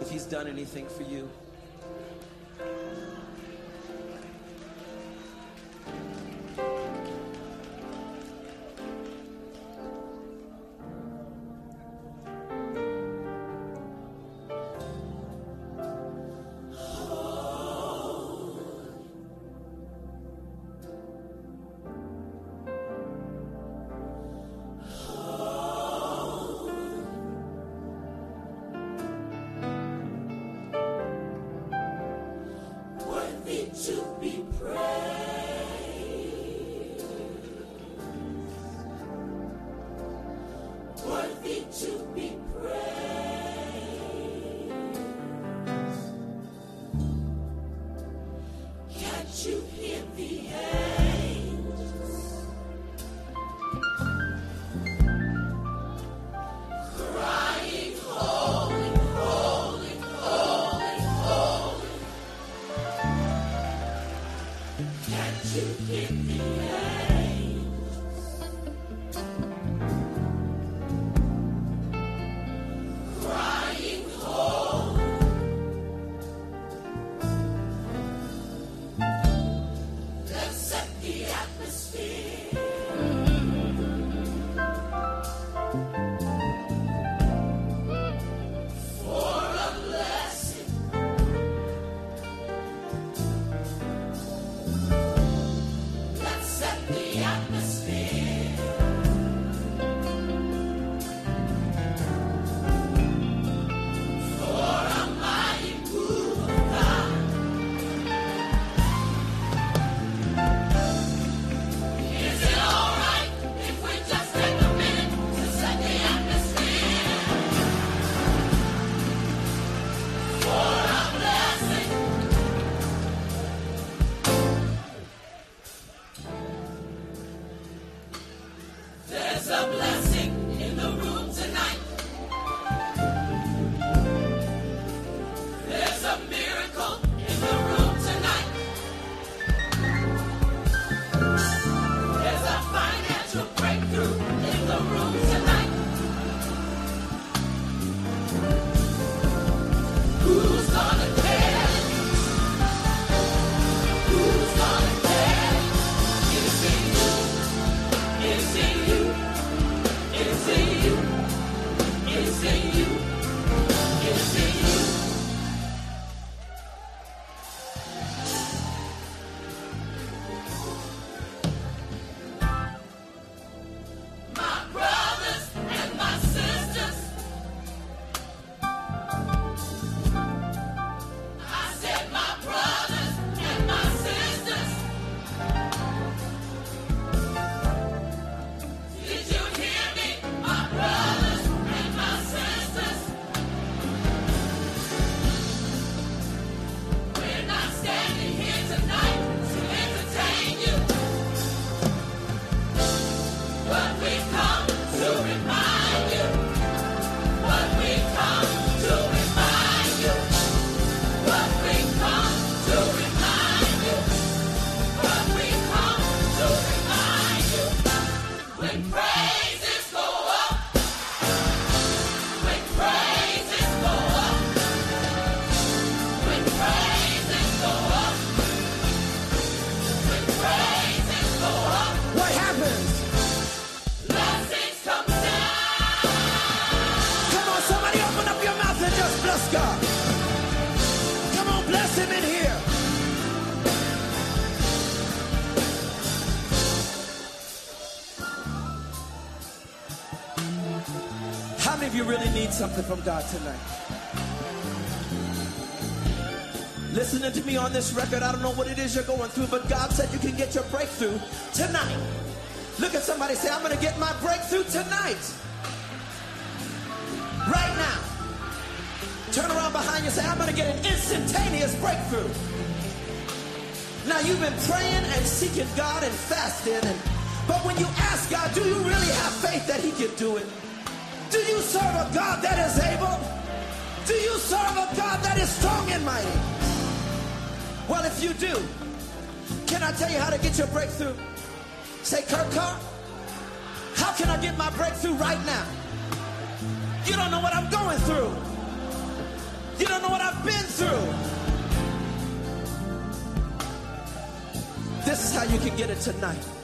If He's done anything for you, God tonight? Listening to me on this record, I don't know what it is you're going through, but God said you can get your breakthrough tonight. Look at somebody say, I'm going to get my breakthrough tonight. Right now. Turn around behind you and say, I'm going to get an instantaneous breakthrough. Now you've been praying and seeking God and fasting, and, but when you ask God, do you really have faith that He can do it? Do you serve a God that is able? Do you serve a God that is strong and mighty? Well, if you do, can I tell you how to get your breakthrough? Say, Kirk Carr, how can I get my breakthrough right now? You don't know what I'm going through. You don't know what I've been through. This is how you can get it tonight.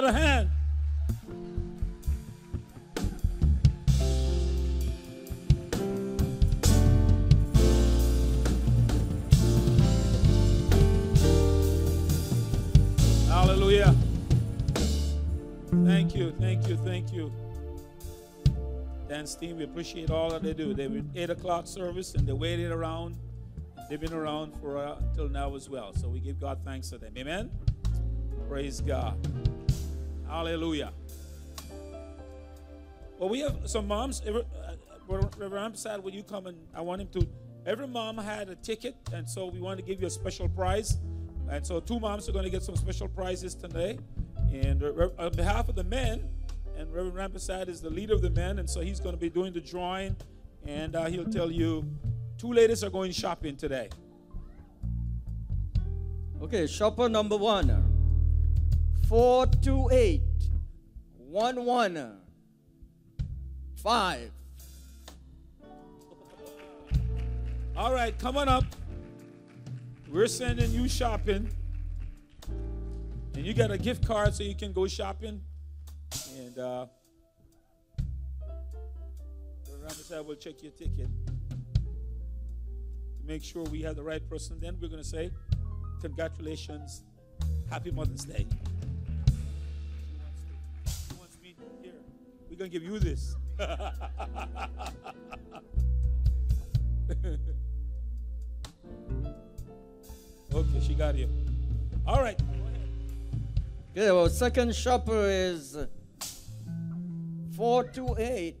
Him another hand. Hallelujah. Thank you, thank you, thank you. Dance team, we appreciate all that they do. They were 8 o'clock service and they waited around. They've been around for uh, until now as well. So we give God thanks for them. Amen. Praise God. Hallelujah. Well, we have some moms. Uh, Reverend Rampersad, will you come and I want him to. Every mom had a ticket, and so we want to give you a special prize. And so two moms are going to get some special prizes today. And uh, on behalf of the men, and Reverend Rampersad is the leader of the men, and so he's going to be doing the drawing, and uh, he'll tell you two ladies are going shopping today. Okay, shopper number one. 428 5. All right, come on up. We're sending you shopping. And you got a gift card so you can go shopping. And uh Rampersad will check your ticket to make sure we have the right person. Then we're going to say, Congratulations, Happy Mother's Day. Going to give you this. okay, she got you. All right. Okay, Well, second shopper is 428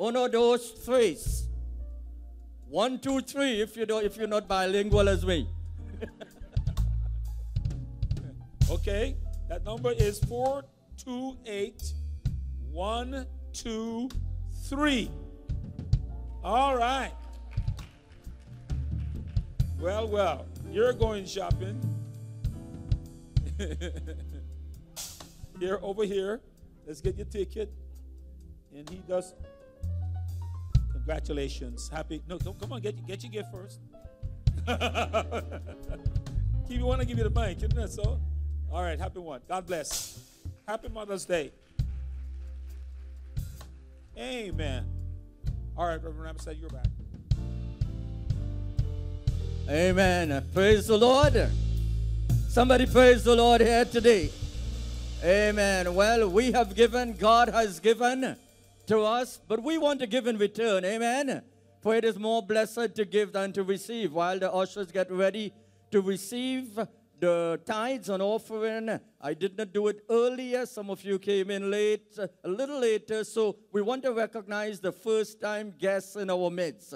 Uno dos tres. One, two, three, if you don't if you're not bilingual as me. Okay, that number is 428 123. All right. Well, well, you're going shopping. here, over here. Let's get your ticket. And he does. Congratulations. Happy. No, don't, come on, get, get your gift first. Keep want to give you the mic, isn't that so? All right, happy one. God bless. Happy Mother's Day. Amen. All right, Reverend Ramsey, you're back. Amen. Praise the Lord. Somebody praise the Lord here today. Amen. Well, we have given, God has given to us, but we want to give in return. Amen. For it is more blessed to give than to receive. While the ushers get ready to receive the tithes and offering, I did not do it earlier. Some of you came in late, a little later. So we want to recognize the first time guests in our midst.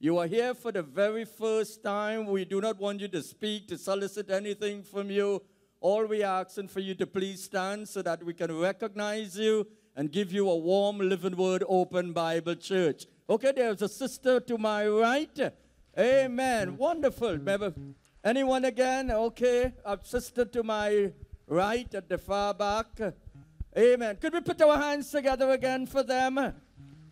You are here for the very first time. We do not want you to speak, to solicit anything from you. All we are asking for you to please stand so that we can recognize you and give you a warm living word open Bible church. Okay, there's a sister to my right. Amen. Wonderful. Anyone again? Okay, a sister to my right at the far back. Amen. Could we put our hands together again for them?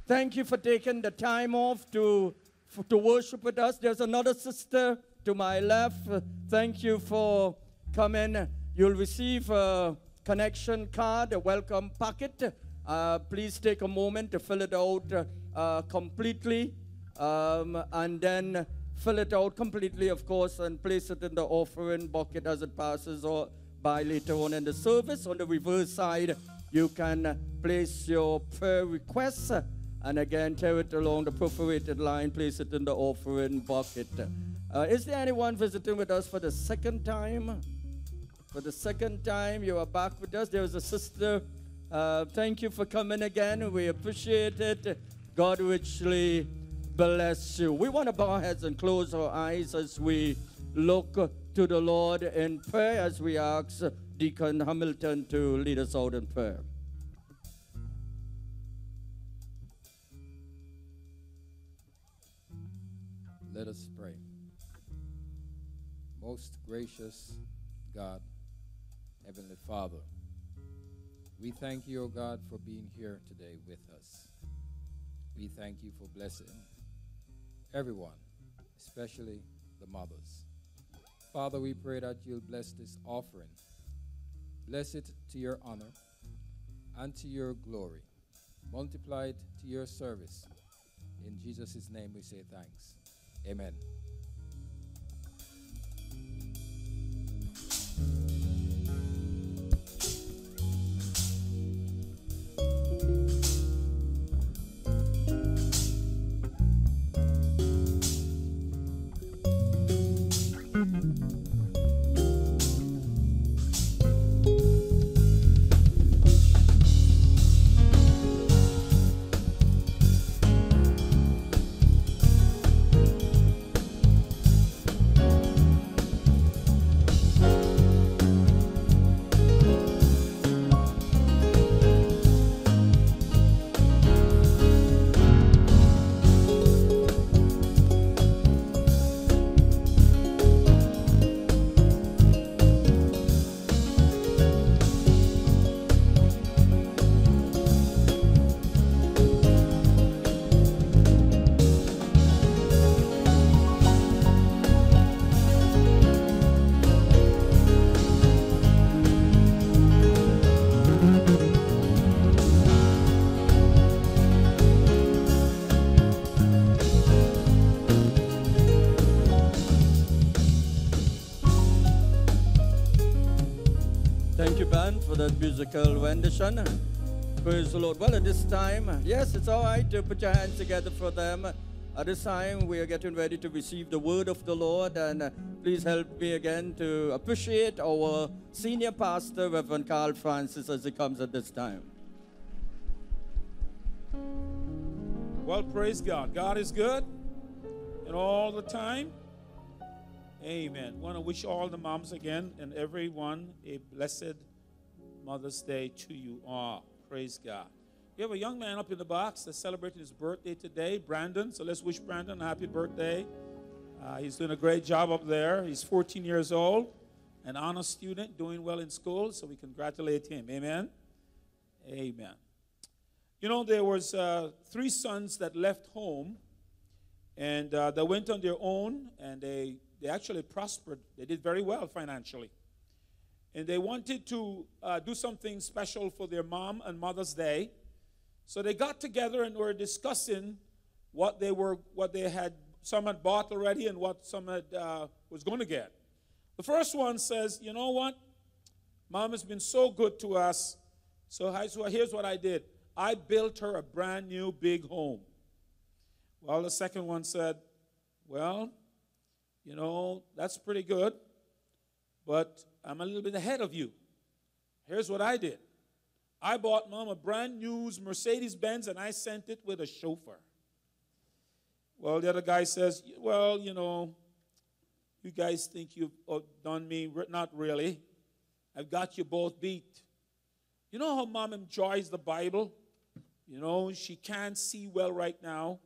Thank you for taking the time off to, for, to worship with us. There's another sister to my left. Thank you for coming. You'll receive a connection card, a welcome packet. Uh, please take a moment to fill it out uh, completely um, and then fill it out completely, of course, and place it in the offering bucket as it passes or by later on in the service. On the reverse side, you can place your prayer requests and again tear it along the perforated line, place it in the offering bucket. Uh, is there anyone visiting with us for the second time? For the second time, you are back with us. There's a sister. Uh, thank you for coming again. We appreciate it. God richly bless you. We want to bow our heads and close our eyes as we look to the Lord in prayer as we ask Deacon Hamilton to lead us out in prayer. Let us pray. Most gracious God, Heavenly Father, we thank you, O God, for being here today with us. We thank you for blessing everyone, especially the mothers. Father, we pray that you'll bless this offering. Bless it to your honor and to your glory. Multiply it to your service. In Jesus' name we say thanks. Amen. Musical rendition. Praise the Lord. Well, at this time, yes, it's all right to put your hands together for them. At this time, we are getting ready to receive the word of the Lord, and uh, please help me again to appreciate our senior pastor, Reverend Carl Francis, as he comes at this time. Well, praise God. God is good and all the time. Amen. I Want to wish all the moms again and everyone a blessed Mother's Day to you all. Praise God. We have a young man up in the box that's celebrating his birthday today, Brandon. So let's wish Brandon a happy birthday. Uh, he's doing a great job up there. He's 14 years old, an honor student, doing well in school. So we congratulate him. Amen. Amen. You know, there was uh, three sons that left home, and uh, they went on their own, and they they actually prospered. They did very well financially. And they wanted to uh, do something special for their mom and Mother's Day. So they got together and were discussing what they were, what they had, some had bought already and what some had uh, was going to get. The first one says, "You know what? Mom has been so good to us. So here's what I did. I built her a brand new big home." Well, the second one said, "Well, you know, that's pretty good, but I'm a little bit ahead of you. Here's what I did I bought mom a brand new Mercedes Benz and I sent it with a chauffeur. Well, the other guy says, Well, you know, you guys think you've uh, done me. Not really. I've got you both beat. You know how mom enjoys the Bible? You know, she can't see well right now.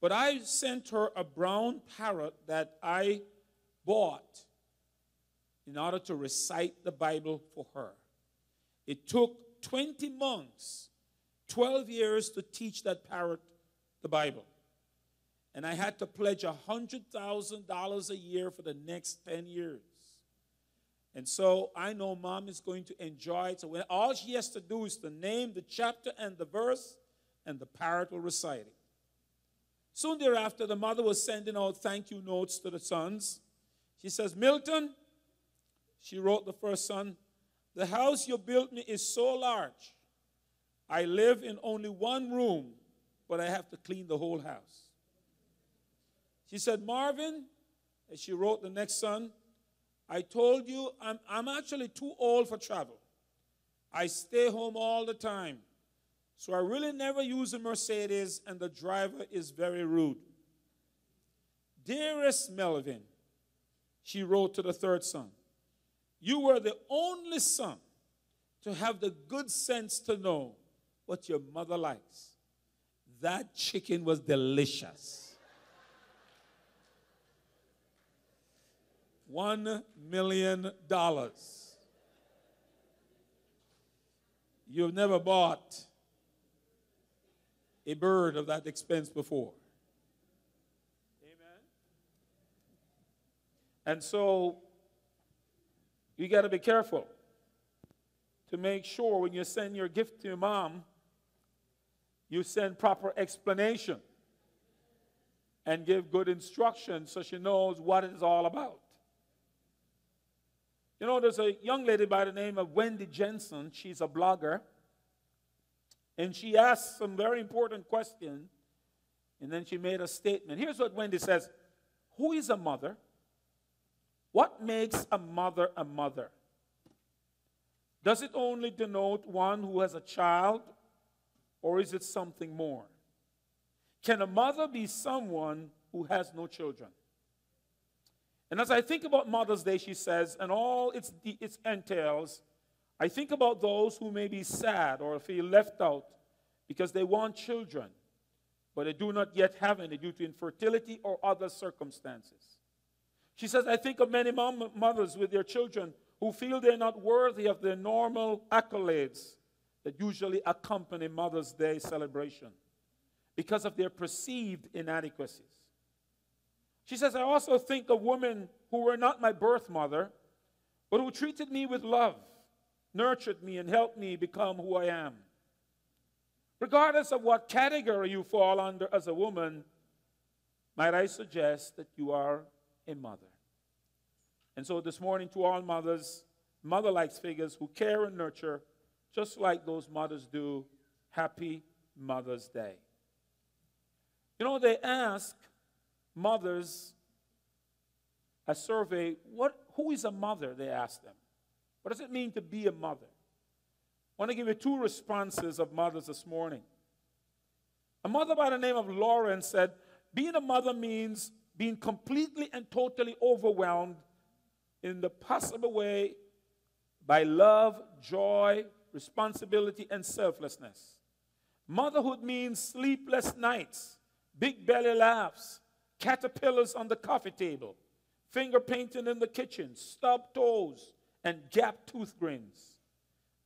But I sent her a brown parrot that I bought in order to recite the Bible for her. It took 20 months, 12 years to teach that parrot the Bible. And I had to pledge $100,000 a year for the next 10 years. And so I know mom is going to enjoy it. So when, all she has to do is to name the chapter and the verse, and the parrot will recite it. Soon thereafter, the mother was sending out thank you notes to the sons. She says, Milton, she wrote the first son, the house you built me is so large. I live in only one room, but I have to clean the whole house. She said, Marvin, as she wrote the next son, I told you I'm, I'm actually too old for travel. I stay home all the time. So I really never use a Mercedes, and the driver is very rude. Dearest Melvin, she wrote to the third son, you were the only son to have the good sense to know what your mother likes. That chicken was delicious. One million dollars. You've never bought a bird of that expense before. Amen. And so you got to be careful to make sure when you send your gift to your mom, you send proper explanation and give good instruction so she knows what it's all about. You know, there's a young lady by the name of Wendy Jensen. She's a blogger. And she asked some very important questions, and then she made a statement. Here's what Wendy says Who is a mother? What makes a mother a mother? Does it only denote one who has a child, or is it something more? Can a mother be someone who has no children? And as I think about Mother's Day, she says, and all its, its entails, I think about those who may be sad or feel left out because they want children, but they do not yet have any due to infertility or other circumstances. She says, I think of many mom- mothers with their children who feel they're not worthy of the normal accolades that usually accompany Mother's Day celebration because of their perceived inadequacies. She says, I also think of women who were not my birth mother, but who treated me with love nurtured me and helped me become who I am. Regardless of what category you fall under as a woman, might I suggest that you are a mother. And so this morning, to all mothers, mother like figures who care and nurture just like those mothers do. Happy Mother's Day. You know, they ask mothers a survey, what, who is a mother? They ask them. What does it mean to be a mother? I want to give you two responses of mothers this morning. A mother by the name of Lauren said, Being a mother means being completely and totally overwhelmed in the possible way by love, joy, responsibility, and selflessness. Motherhood means sleepless nights, big belly laughs, caterpillars on the coffee table, finger painting in the kitchen, stubbed toes, and gap tooth grins.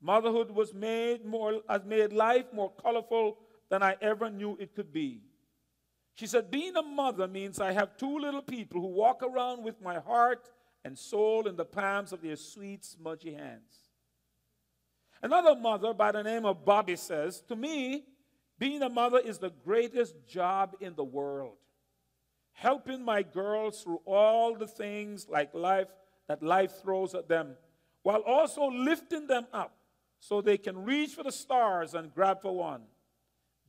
Motherhood was made more, has made life more colorful than I ever knew it could be. She said, Being a mother means I have two little people who walk around with my heart and soul in the palms of their sweet, smudgy hands. Another mother by the name of Bobby says, To me, being a mother is the greatest job in the world. Helping my girls through all the things like life that life throws at them, while also lifting them up so they can reach for the stars and grab for one.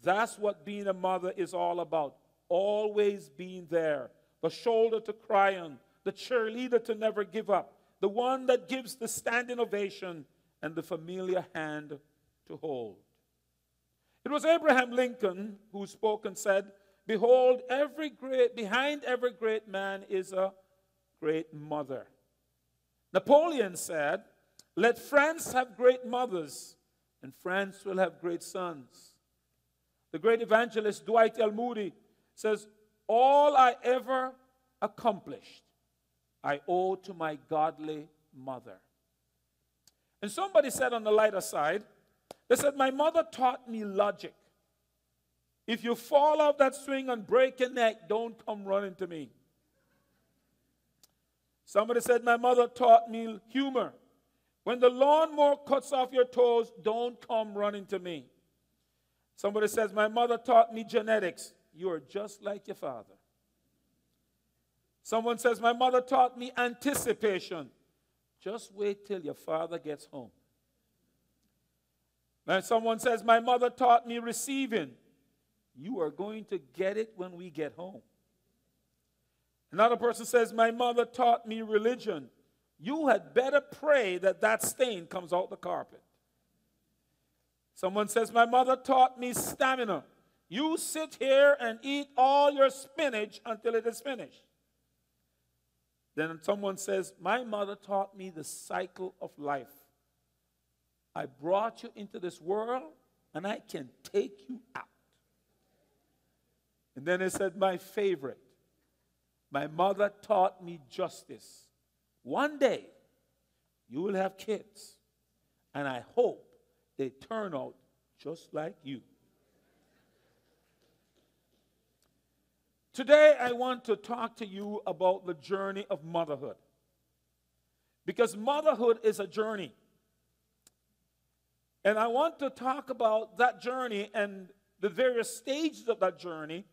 That's what being a mother is all about. Always being there, the shoulder to cry on, the cheerleader to never give up, the one that gives the standing ovation and the familiar hand to hold. It was Abraham Lincoln who spoke and said, Behold, every great, behind every great man is a great mother. Napoleon said, Let France have great mothers, and France will have great sons. The great evangelist Dwight L. Moody says, All I ever accomplished, I owe to my godly mother. And somebody said on the lighter side, they said, My mother taught me logic. If you fall off that swing and break your neck, don't come running to me. Somebody said, My mother taught me humor. When the lawnmower cuts off your toes, don't come running to me. Somebody says, My mother taught me genetics. You are just like your father. Someone says, My mother taught me anticipation. Just wait till your father gets home. Then someone says, My mother taught me receiving. You are going to get it when we get home. Another person says, My mother taught me religion. You had better pray that that stain comes out the carpet. Someone says, My mother taught me stamina. You sit here and eat all your spinach until it is finished. Then someone says, My mother taught me the cycle of life. I brought you into this world and I can take you out. And then it said, My favorite. My mother taught me justice. One day, you will have kids, and I hope they turn out just like you. Today, I want to talk to you about the journey of motherhood. Because motherhood is a journey. And I want to talk about that journey and the various stages of that journey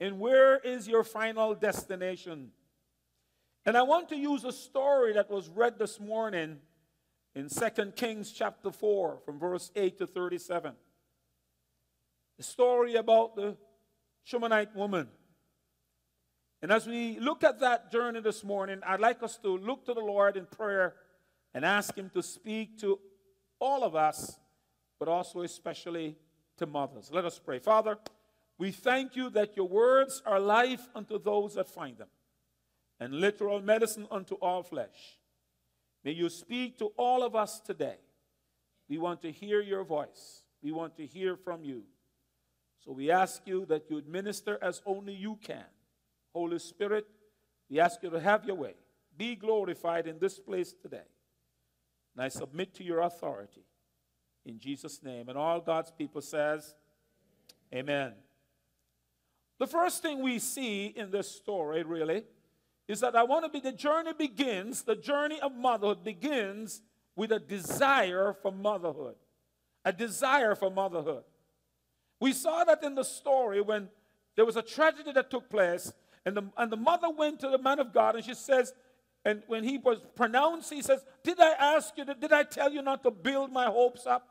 and where is your final destination. And I want to use a story that was read this morning in 2 Kings chapter 4 from verse 8 to 37. The story about the Shunammite woman. And as we look at that journey this morning, I'd like us to look to the Lord in prayer and ask Him to speak to all of us, but also especially to mothers. Let us pray. Father, we thank you that your words are life unto those that find them, and literal medicine unto all flesh. May you speak to all of us today. We want to hear your voice, we want to hear from you. So we ask you that you administer as only you can. Holy Spirit, we ask you to have your way. Be glorified in this place today. And I submit to your authority in Jesus' name. And all God's people says, Amen. The first thing we see in this story, really, is that I want to be the journey begins, the journey of motherhood begins with a desire for motherhood. A desire for motherhood. We saw that in the story when there was a tragedy that took place, and the, and the mother went to the man of God and she says, and when he was pronounced, he says, Did I ask you, to, did I tell you not to build my hopes up?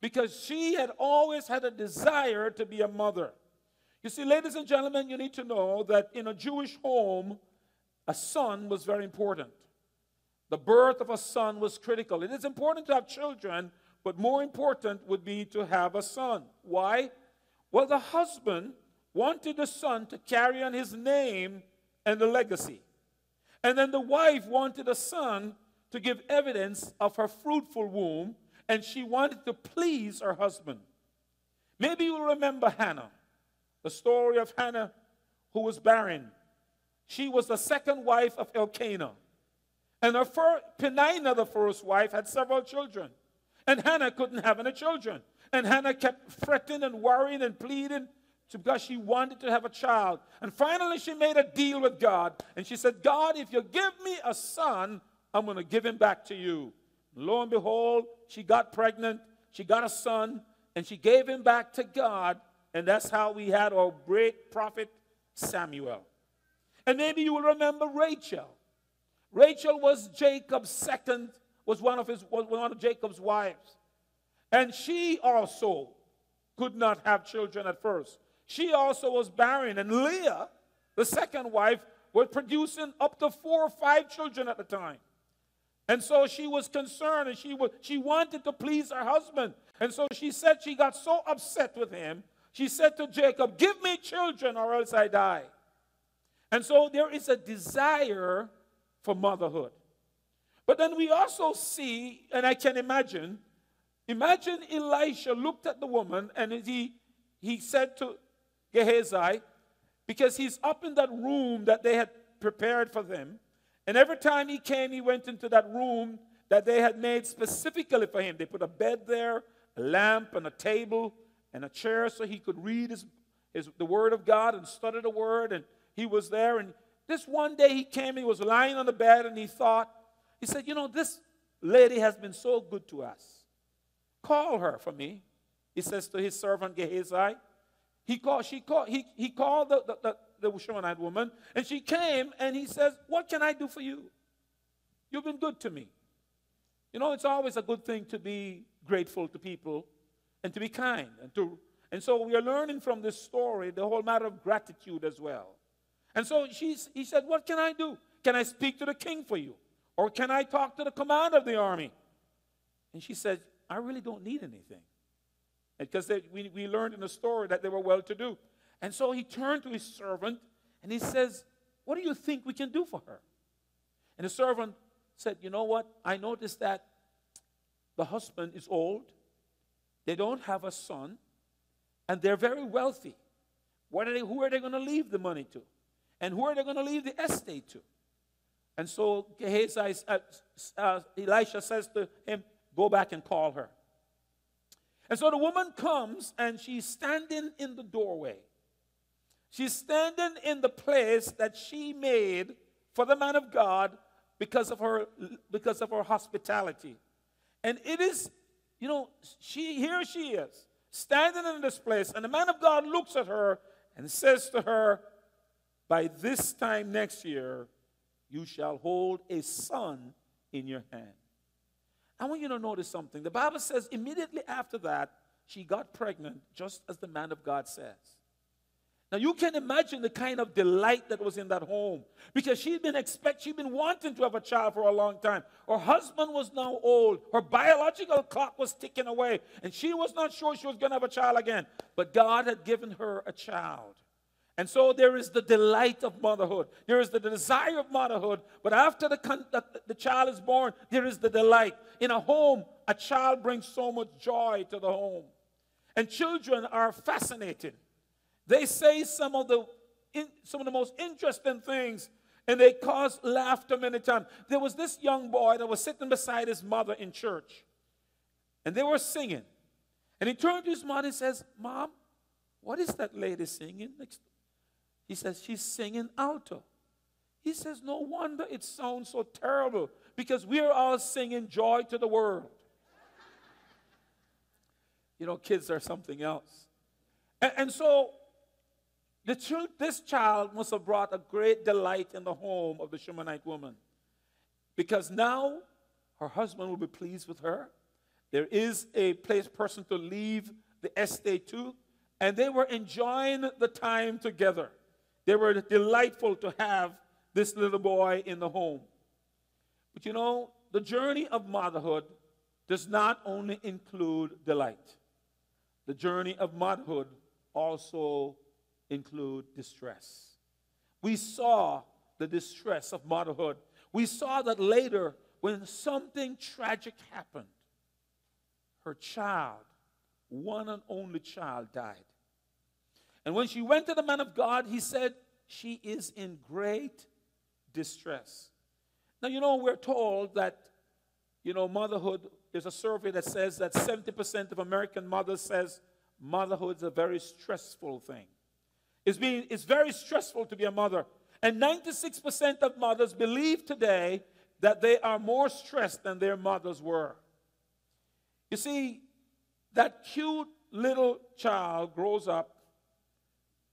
Because she had always had a desire to be a mother. You see, ladies and gentlemen, you need to know that in a Jewish home, a son was very important. The birth of a son was critical. It is important to have children, but more important would be to have a son. Why? Well, the husband wanted the son to carry on his name and the legacy. And then the wife wanted a son to give evidence of her fruitful womb, and she wanted to please her husband. Maybe you remember Hannah, the story of Hannah who was barren. She was the second wife of Elkanah. And her first, Peninnah, the first wife, had several children. And Hannah couldn't have any children. And Hannah kept fretting and worrying and pleading because she wanted to have a child. And finally, she made a deal with God. And she said, God, if you give me a son, I'm going to give him back to you. Lo and behold, she got pregnant. She got a son. And she gave him back to God. And that's how we had our great prophet Samuel. And maybe you will remember Rachel. Rachel was Jacob's second, was one of his was one of Jacob's wives. And she also could not have children at first. She also was barren. And Leah, the second wife, was producing up to four or five children at the time. And so she was concerned and she, was, she wanted to please her husband. And so she said she got so upset with him. She said to Jacob, Give me children or else I die. And so there is a desire for motherhood. But then we also see, and I can imagine, imagine Elisha looked at the woman and he, he said to Gehazi, because he's up in that room that they had prepared for them. And every time he came, he went into that room that they had made specifically for him. They put a bed there, a lamp, and a table, and a chair so he could read his, his, the Word of God and study the Word. And he was there. And this one day he came, he was lying on the bed, and he thought, he said, You know, this lady has been so good to us. Call her for me. He says to his servant Gehazi. He called, she called, he, he called the, the, the, the woman, and she came, and he says, What can I do for you? You've been good to me. You know, it's always a good thing to be grateful to people and to be kind. And, to, and so we are learning from this story the whole matter of gratitude as well. And so she's, he said, What can I do? Can I speak to the king for you? Or can I talk to the commander of the army? And she said, I really don't need anything. Because we, we learned in the story that they were well to do. And so he turned to his servant and he says, What do you think we can do for her? And the servant said, You know what? I noticed that the husband is old, they don't have a son, and they're very wealthy. What are they, who are they going to leave the money to? And who are they going to leave the estate to? And so Gehazi, uh, uh, Elisha says to him, Go back and call her. And so the woman comes and she's standing in the doorway. She's standing in the place that she made for the man of God because of her because of her hospitality. And it is, you know, she here she is, standing in this place, and the man of God looks at her and says to her, By this time next year, you shall hold a son in your hand. I want you to notice something. The Bible says immediately after that, she got pregnant, just as the man of God says. Now you can imagine the kind of delight that was in that home because she'd been expect she'd been wanting to have a child for a long time. Her husband was now old. Her biological clock was ticking away, and she was not sure she was going to have a child again. But God had given her a child. And so there is the delight of motherhood. There is the desire of motherhood. But after the, the, the, child is born, there is the delight. In a home, a child brings so much joy to the home. And children are fascinating. They say some of the, in, some of the most interesting things, and they cause laughter many times. There was this young boy that was sitting beside his mother in church, and they were singing. And he turned to his mother and says, Mom, what is that lady singing next he says, She's singing alto. He says, No wonder it sounds so terrible because we're all singing joy to the world. you know, kids are something else. And, and so, the truth, this child must have brought a great delight in the home of the Shunammite woman. because now her husband will be pleased with her. There is a place person to leave the estate to, and they were enjoying the time together. They were delightful to have this little boy in the home. But you know, the journey of motherhood does not only include delight. The journey of motherhood also include distress. We saw the distress of motherhood. We saw that later when something tragic happened. Her child, one and only child, died. And when she went to the man of God, he said, She is in great distress. Now, you know, we're told that, you know, motherhood, there's a survey that says that 70% of American mothers says motherhood is a very stressful thing. It's, being, it's very stressful to be a mother. And 96% of mothers believe today that they are more stressed than their mothers were. You see, that cute little child grows up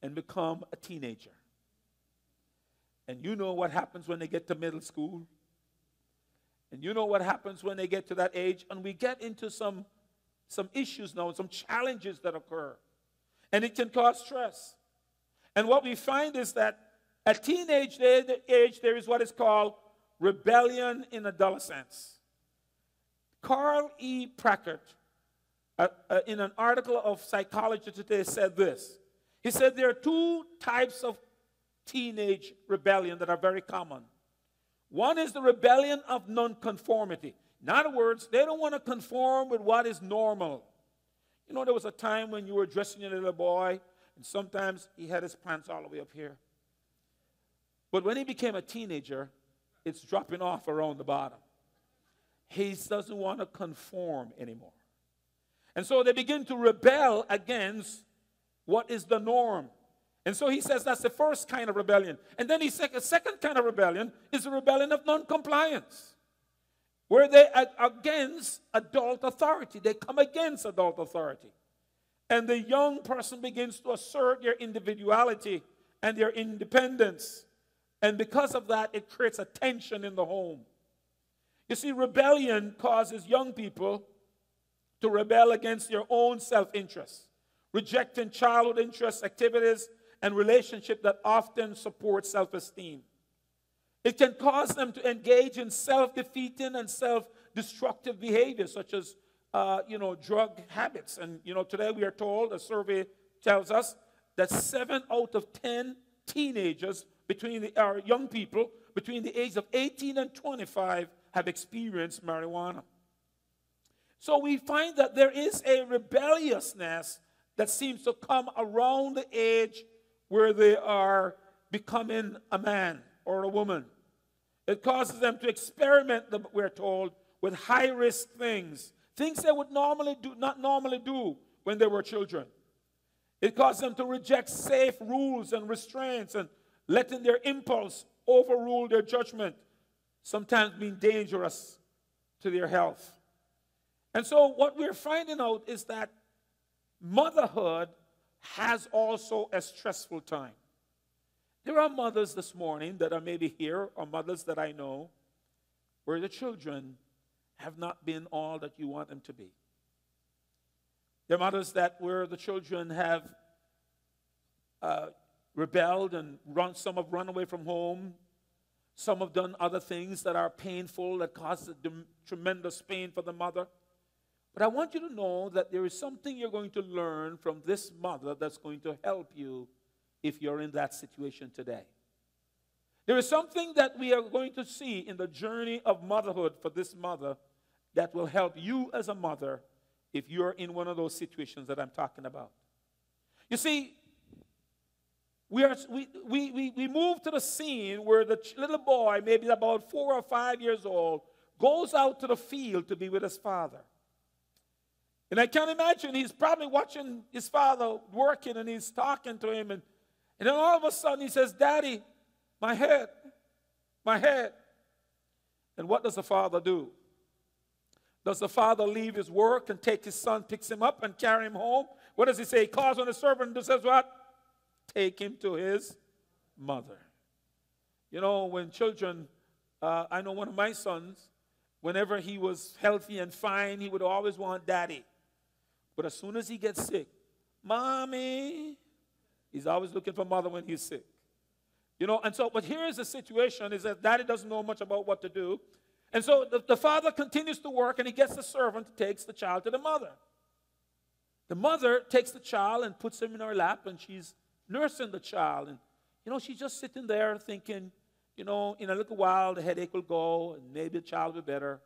and become a teenager. And you know what happens when they get to middle school. And you know what happens when they get to that age. And we get into some, some issues now, and some challenges that occur. And it can cause stress. And what we find is that at teenage age, there is what is called rebellion in adolescence. Carl E. Pickhardt, uh, uh, in an article of Psychology Today, said this. He said there are two types of teenage rebellion that are very common. One is the rebellion of nonconformity. In other words, they don't want to conform with what is normal. You know, there was a time when you were dressing your little boy, and sometimes he had his pants all the way up here. But when he became a teenager, it's dropping off around the bottom. He doesn't want to conform anymore. And so they begin to rebel against what is the norm. And so he says that's the first kind of rebellion. And then he said a second kind of rebellion is the rebellion of non-compliance, where they are against adult authority. They come against adult authority. And the young person begins to assert their individuality and their independence. And because of that, it creates a tension in the home. You see, rebellion causes young people to rebel against their own self interest, rejecting childhood interests, activities, and relationships that often support self esteem. It can cause them to engage in self defeating and self destructive behavior, such as uh, you know, drug habits. And you know, today we are told, a survey tells us that seven out of ten teenagers between the, our young people between the age of 18 and 25 have experienced marijuana. So we find that there is a rebelliousness that seems to come around the age where they are becoming a man or a woman. It causes them to experiment, we're told, with high risk things, things they would normally do, not normally do when they were children. It causes them to reject safe rules and restraints and letting their impulse overrule their judgment, sometimes being dangerous to their health. And so, what we're finding out is that motherhood has also a stressful time. There are mothers this morning that are maybe here, or mothers that I know, where the children have not been all that you want them to be. There are mothers that where the children have uh, rebelled and run, some have run away from home. Some have done other things that are painful, that cause tremendous pain for the mother. But I want you to know that there is something you're going to learn from this mother that's going to help you if you're in that situation today. There is something that we are going to see in the journey of motherhood for this mother that will help you as a mother if you're in one of those situations that I'm talking about. You see, we, are, we, we, we, we move to the scene where the little boy, maybe about four or five years old, goes out to the field to be with his father. And I can't imagine he's probably watching his father working and he's talking to him. And, and then all of a sudden he says, Daddy, my head, my head. And what does the father do? Does the father leave his work and take his son, picks him up and carry him home? What does he say? He calls on the servant and says, What? Take him to his mother. You know, when children Uh, I know one of my sons, whenever he was healthy and fine, he would always want daddy. But as soon as he gets sick, mommy, he's always looking for mother when he's sick. You know, and so, but here is the situation is that daddy doesn't know much about what to do. And so the, the father continues to work and he gets the servant takes the child to the mother. The mother takes the child and puts him in her lap and she's nursing the child. And, you know, she's just sitting there thinking, you know, in a little while the headache will go and maybe the child will be better.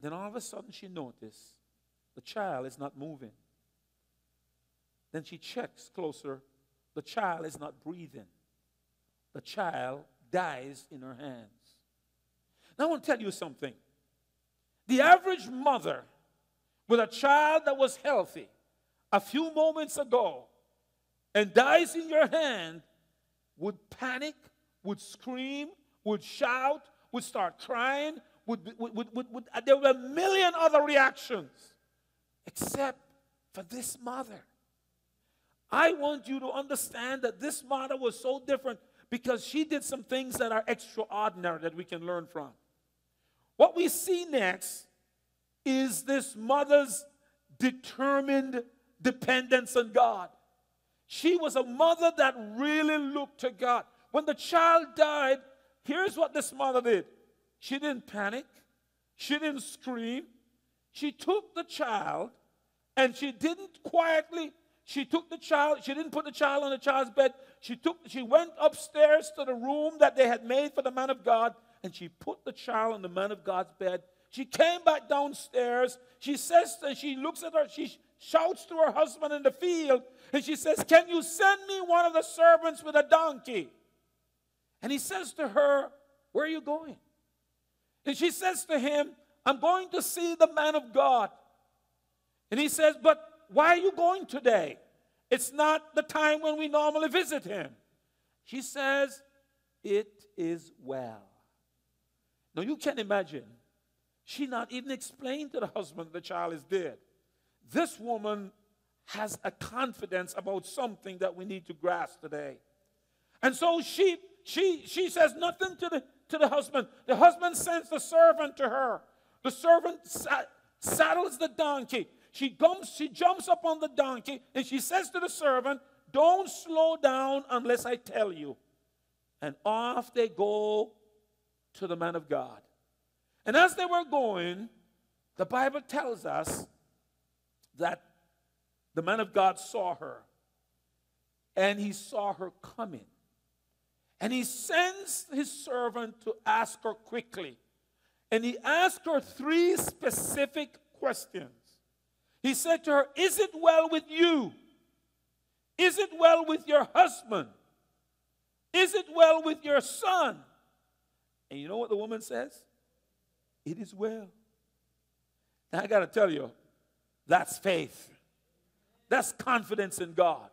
Then all of a sudden she noticed the child is not moving. Then she checks closer. The child is not breathing. The child dies in her hands. Now I want to tell you something. The average mother with a child that was healthy a few moments ago and dies in your hand would panic, would scream, would shout, would start crying, would, would, would, would, there were a million other reactions except for this mother. I want you to understand that this mother was so different because she did some things that are extraordinary that we can learn from. What we see next is this mother's determined dependence on God. She was a mother that really looked to God. When the child died, here's what this mother did she didn't panic, she didn't scream. She took the child and she didn't quietly she took the child she didn't put the child on the child's bed. She took she went upstairs to the room that they had made for the man of god and she put the child on the man of god's bed. She came back downstairs. She says and she looks at her she shouts to her husband in the field and she says can you send me one of the servants with a donkey? And he says to her where are you going? And she says to him i'm going to see the man of god and he says but why are you going today? It's not the time when we normally visit him. She says, It is well. Now you can imagine, she not even explained to the husband the child is dead. This woman has a confidence about something that we need to grasp today. And so she she she says nothing to the to the husband. The husband sends the servant to her. The servant sa- saddles the donkey. She jumps, she jumps up on the donkey and she says to the servant, Don't slow down unless I tell you. And off they go to the man of God. And as they were going, the Bible tells us that the man of God saw her and he saw her coming. And he sends his servant to ask her quickly. And he asked her three specific questions. He said to her, Is it well with you? Is it well with your husband? Is it well with your son? And you know what the woman says? It is well. Now I got to tell you, that's faith. That's confidence in God.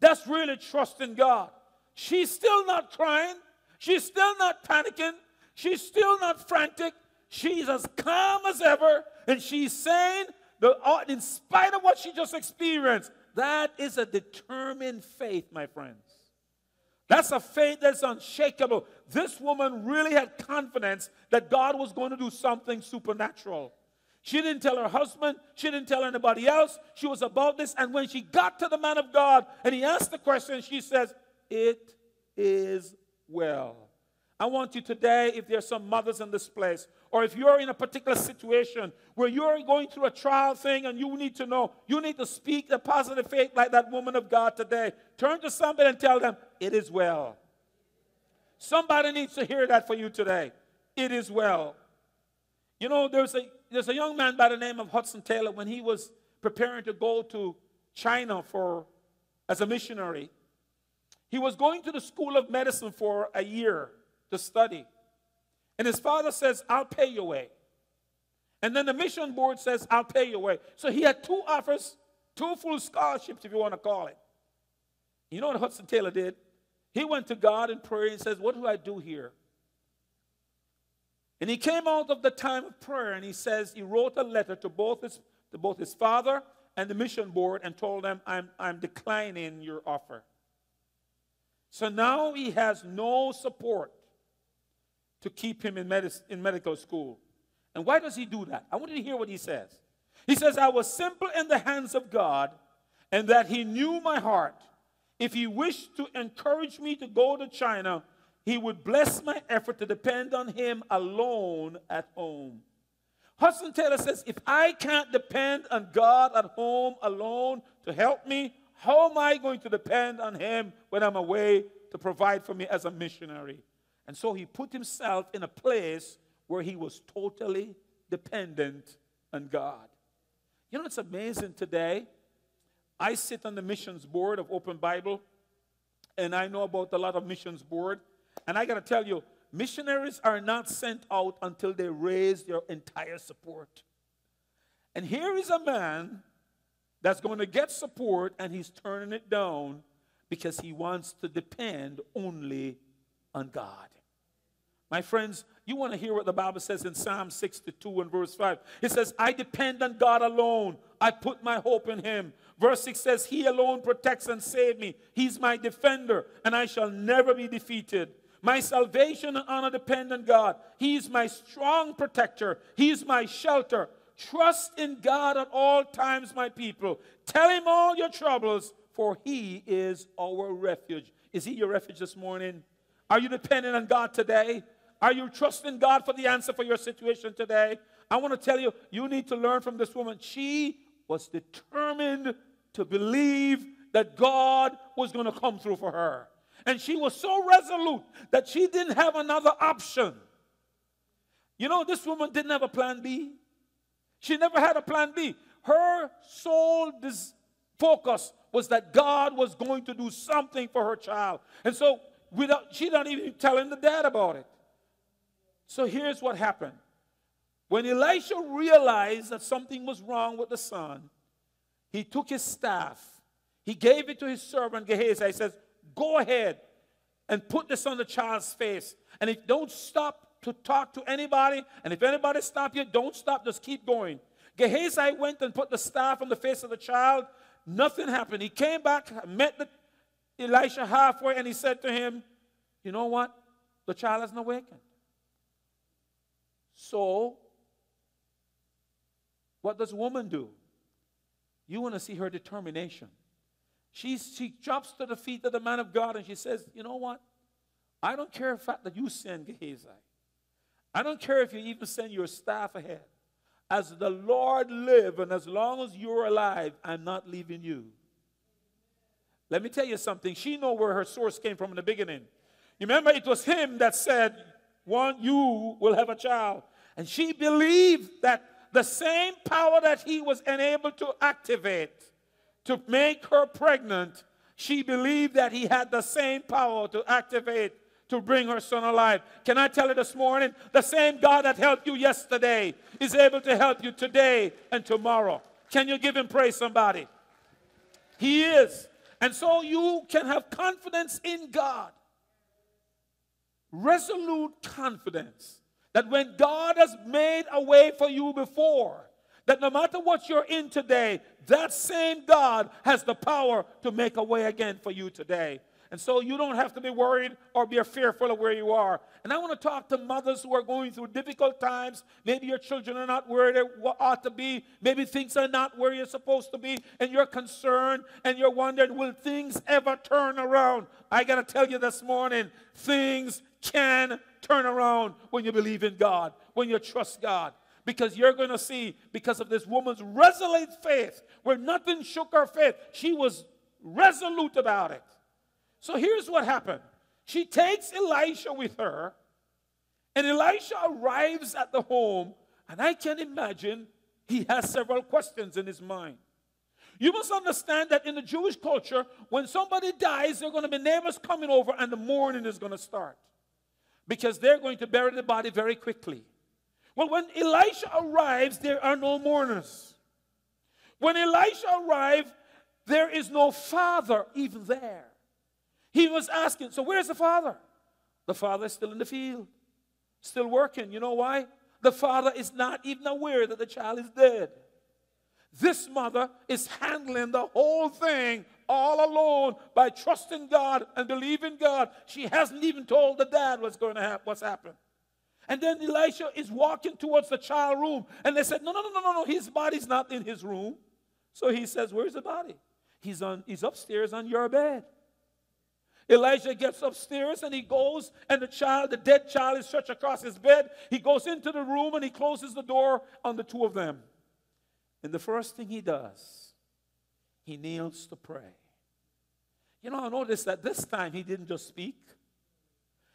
That's really trust in God. She's still not crying. She's still not panicking. She's still not frantic. She's as calm as ever. And she's saying, the, in spite of what she just experienced, that is a determined faith, my friends. That's a faith that's unshakable. This woman really had confidence that God was going to do something supernatural. She didn't tell her husband, she didn't tell anybody else. She was about this. And when she got to the man of God and he asked the question, she says, It is well. I want you today, if there's some mothers in this place, or if you're in a particular situation where you're going through a trial thing and you need to know, you need to speak the positive faith like that woman of God today. Turn to somebody and tell them, It is well. Somebody needs to hear that for you today. It is well. You know, there's a, there's a young man by the name of Hudson Taylor when he was preparing to go to China for as a missionary. He was going to the School of Medicine for a year to study. And his father says, I'll pay your way. And then the mission board says, I'll pay your way. So he had two offers, two full scholarships, if you want to call it. You know what Hudson Taylor did? He went to God in prayer and says, What do I do here? And he came out of the time of prayer and he says, he wrote a letter to both his, to both his father and the mission board and told them, I'm, I'm declining your offer. So now he has no support to keep him in, in medical school. And why does he do that? I want you to hear what he says. He says, I was simple in the hands of God, and that he knew my heart. If he wished to encourage me to go to China, he would bless my effort to depend on him alone at home. Hudson Taylor says, if I can't depend on God at home alone to help me, how am I going to depend on him when I'm away to provide for me as a missionary? And so he put himself in a place where he was totally dependent on God. You know, it's amazing today. I sit on the missions board of Open Bible, and I know about a lot of missions board. And I got to tell you, missionaries are not sent out until they raise their entire support. And here is a man that's going to get support, and he's turning it down because he wants to depend only on God. My friends, you want to hear what the Bible says in Psalm 62 and verse 5. It says, I depend on God alone. I put my hope in him. Verse 6 says, He alone protects and saves me. He's my defender, and I shall never be defeated. My salvation and honor depend on God. He's my strong protector. He's my shelter. Trust in God at all times, my people. Tell him all your troubles, for he is our refuge. Is he your refuge this morning? Are you dependent on God today? Are you trusting God for the answer for your situation today? I want to tell you, you need to learn from this woman. She was determined to believe that God was going to come through for her. And she was so resolute that she didn't have another option. You know, this woman didn't have a plan B. She never had a plan B. Her sole focus was that God was going to do something for her child. And so without, she not even telling the dad about it. So here's what happened. When Elisha realized that something was wrong with the son, he took his staff, he gave it to his servant Gehazi. He says, Go ahead and put this on the child's face. And if don't stop to talk to anybody, and if anybody stop you, don't stop, just keep going. Gehazi went and put the staff on the face of the child. Nothing happened. He came back, met the, Elisha halfway, and he said to him, You know what? The child hasn't awakened. So, what does woman do? You want to see her determination. She's, she drops to the feet of the man of God and she says, You know what? I don't care the fact that you send Gehazi. I don't care if you even send your staff ahead. As the Lord live and as long as you're alive, I'm not leaving you. Let me tell you something. She know where her source came from in the beginning. You remember it was him that said, one, you will have a child. And she believed that the same power that he was enabled to activate to make her pregnant, she believed that he had the same power to activate to bring her son alive. Can I tell you this morning? The same God that helped you yesterday is able to help you today and tomorrow. Can you give him praise, somebody? He is. And so you can have confidence in God. Resolute confidence that when God has made a way for you before, that no matter what you're in today, that same God has the power to make a way again for you today. And so you don't have to be worried or be fearful of where you are. And I want to talk to mothers who are going through difficult times. Maybe your children are not where they ought to be. Maybe things are not where you're supposed to be. And you're concerned and you're wondering, will things ever turn around? I got to tell you this morning, things can turn around when you believe in God, when you trust God because you're going to see, because of this woman's resolute faith, where nothing shook her faith, she was resolute about it. So here's what happened she takes Elisha with her, and Elisha arrives at the home, and I can imagine he has several questions in his mind. You must understand that in the Jewish culture, when somebody dies, there are going to be neighbors coming over, and the mourning is going to start because they're going to bury the body very quickly. Well, when Elisha arrives, there are no mourners. When Elisha arrived, there is no father even there. He was asking, So where's the father? The father is still in the field, still working. You know why? The father is not even aware that the child is dead. This mother is handling the whole thing all alone by trusting God and believing God. She hasn't even told the dad what's going to happen, what's happened. And then Elisha is walking towards the child room. And they said, No, no, no, no, no, no. His body's not in his room. So he says, Where's the body? He's, on, he's upstairs on your bed. Elijah gets upstairs and he goes, and the child, the dead child, is stretched across his bed. He goes into the room and he closes the door on the two of them. And the first thing he does, he kneels to pray. You know, I noticed that this time he didn't just speak.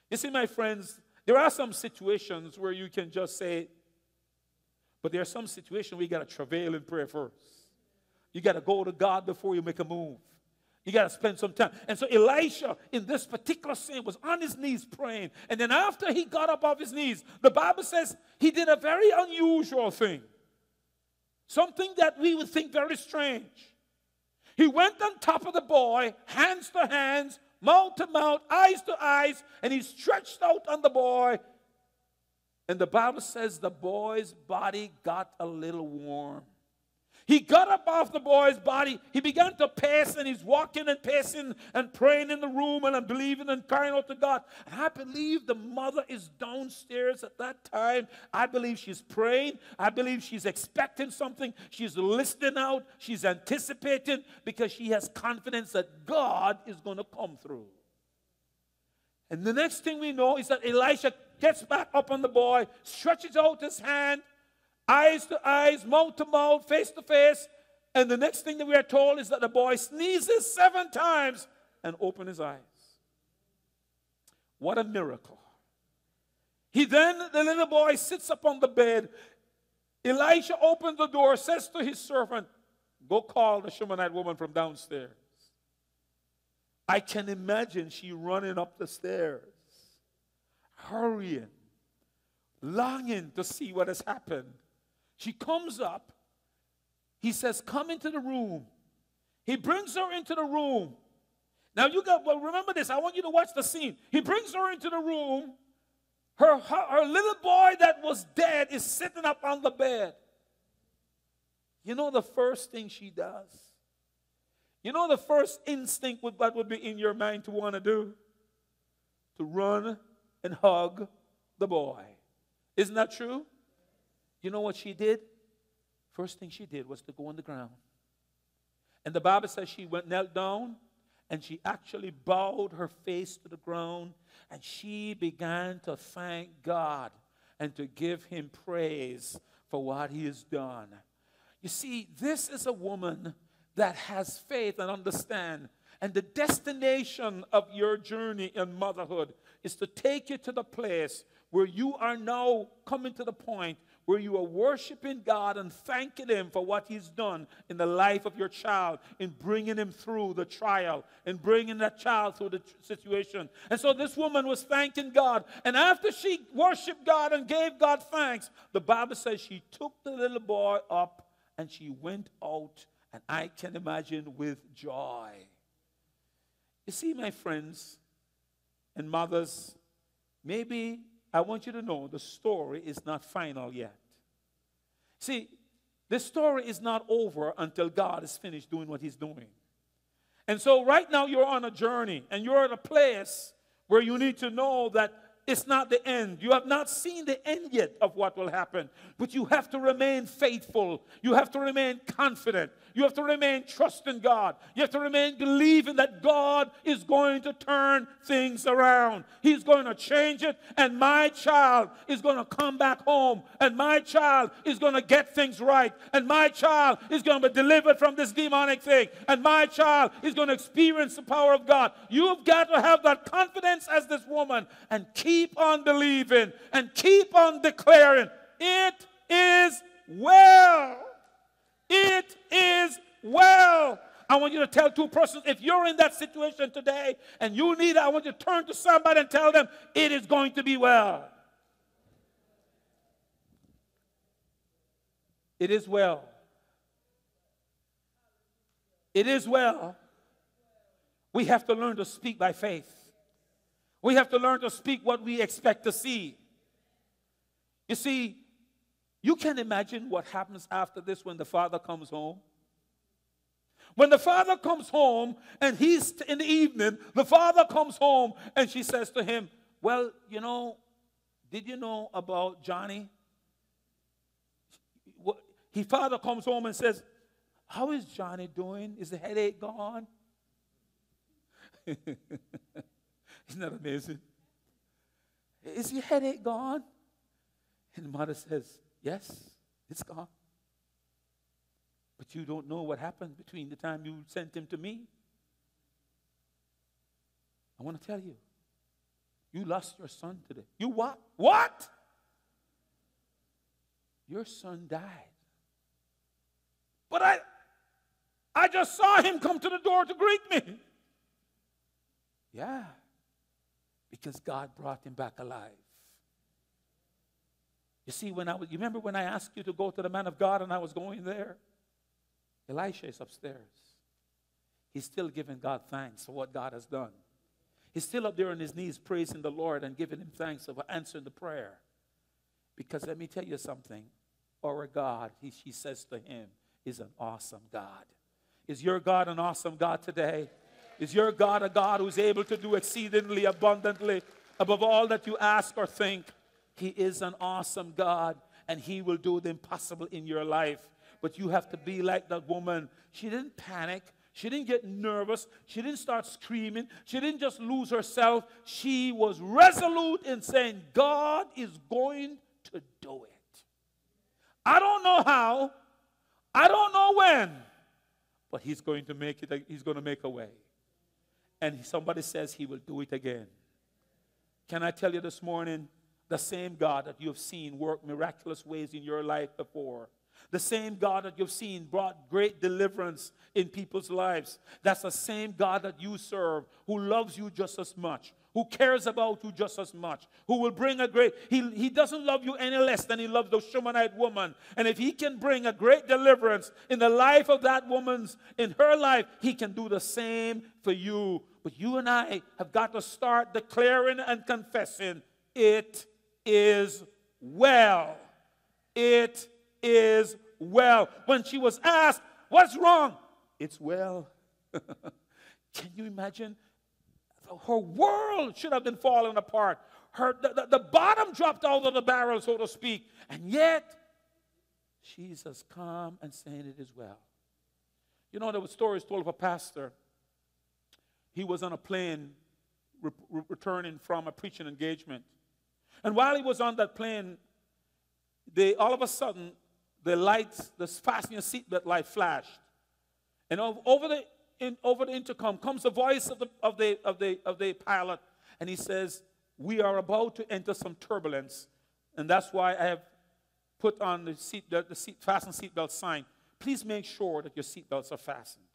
You see, my friends, there are some situations where you can just say, but there are some situations where you got to travail in prayer first. You got to go to God before you make a move. You got to spend some time. And so Elisha, in this particular scene, was on his knees praying. And then after he got up off his knees, the Bible says he did a very unusual thing. Something that we would think very strange. He went on top of the boy, hands to hands, mouth to mouth, eyes to eyes, and he stretched out on the boy. And the Bible says the boy's body got a little warm. He got up off the boy's body. He began to pace and he's walking and pacing and praying in the room and I'm believing and crying out to God. And I believe the mother is downstairs at that time. I believe she's praying. I believe she's expecting something. She's listening out. She's anticipating because she has confidence that God is going to come through. And the next thing we know is that Elisha gets back up on the boy, stretches out his hand, eyes to eyes, mouth to mouth, face to face. And the next thing that we are told is that the boy sneezes seven times and opens his eyes. What a miracle. He then, the little boy sits up on the bed. Elisha opens the door, says to his servant, Go call the Shunammite woman from downstairs. I can imagine she running up the stairs, hurrying, longing to see what has happened. She comes up. He says, Come into the room. He brings her into the room. Now you got, well, remember this. I want you to watch the scene. He brings her into the room. Her, her, her little boy that was dead is sitting up on the bed. You know the first thing she does? You know the first instinct would, that would be in your mind to want to do? To run and hug the boy. Isn't that true? You know what she did? First thing she did was to go on the ground. And the Bible says she went knelt down and she actually bowed her face to the ground and she began to thank God and to give him praise for what he has done. You see, this is a woman that has faith and understand. And the destination of your journey in motherhood is to take you to the place where you are now coming to the point where you are worshiping God and thanking Him for what He's done in the life of your child, in bringing him through the trial, in bringing that child through the situation. And so this woman was thanking God. And after she worshiped God and gave God thanks, the Bible says she took the little boy up and she went out, and I can imagine with joy. You see, my friends and mothers, maybe I want you to know the story is not final yet. See, the story is not over until God is finished doing what He's doing. And so, right now, you're on a journey and you're at a place where you need to know that it's not the end. You have not seen the end yet of what will happen, but you have to remain faithful. You have to remain confident. You have to remain trusting God. You have to remain believing that God is going to turn things around. He's going to change it, and my child is going to come back home, and my child is going to get things right, and my child is going to be delivered from this demonic thing, and my child is going to experience the power of God. You've got to have that confidence as this woman and keep on believing and keep on declaring, It is well. It is well. I want you to tell two persons if you're in that situation today and you need it, I want you to turn to somebody and tell them it is going to be well. It is well. It is well. We have to learn to speak by faith. We have to learn to speak what we expect to see. You see, you can imagine what happens after this when the father comes home. When the father comes home and he's in the evening, the father comes home and she says to him, Well, you know, Did you know about Johnny? His father comes home and says, How is Johnny doing? Is the headache gone? Isn't that amazing? Is your headache gone? And the mother says, Yes, it's gone. But you don't know what happened between the time you sent him to me. I want to tell you, you lost your son today. You what? What? Your son died. But I I just saw him come to the door to greet me. Yeah. Because God brought him back alive. You see, when I was, you remember when I asked you to go to the man of God and I was going there? Elisha is upstairs. He's still giving God thanks for what God has done. He's still up there on his knees praising the Lord and giving him thanks for answering the prayer. Because let me tell you something. Our God, he, she says to him, is an awesome God. Is your God an awesome God today? Is your God a God who's able to do exceedingly abundantly above all that you ask or think? He is an awesome God and He will do the impossible in your life. But you have to be like that woman. She didn't panic. She didn't get nervous. She didn't start screaming. She didn't just lose herself. She was resolute in saying, God is going to do it. I don't know how. I don't know when. But He's going to make it, He's going to make a way. And somebody says He will do it again. Can I tell you this morning? The same God that you've seen work miraculous ways in your life before, the same God that you've seen brought great deliverance in people's lives, that's the same God that you serve who loves you just as much, who cares about you just as much, who will bring a great, he, he doesn't love you any less than he loves the Shunammite woman. And if he can bring a great deliverance in the life of that woman's, in her life, he can do the same for you. But you and I have got to start declaring and confessing it is well. It is well. When she was asked, What's wrong? It's well. Can you imagine? Her world should have been falling apart. Her, the, the, bottom dropped out of the barrel, so to speak. And yet, she's as calm and saying it is well. You know, there were stories told of a pastor. He was on a plane re- re- returning from a preaching engagement. And while he was on that plane, they all of a sudden the lights, the fasten your seatbelt light flashed. And over the in, over the intercom comes the voice of the of the of the of the pilot, and he says, "We are about to enter some turbulence, and that's why I have put on the seat the, the seat fasten seatbelt sign. Please make sure that your seatbelts are fastened."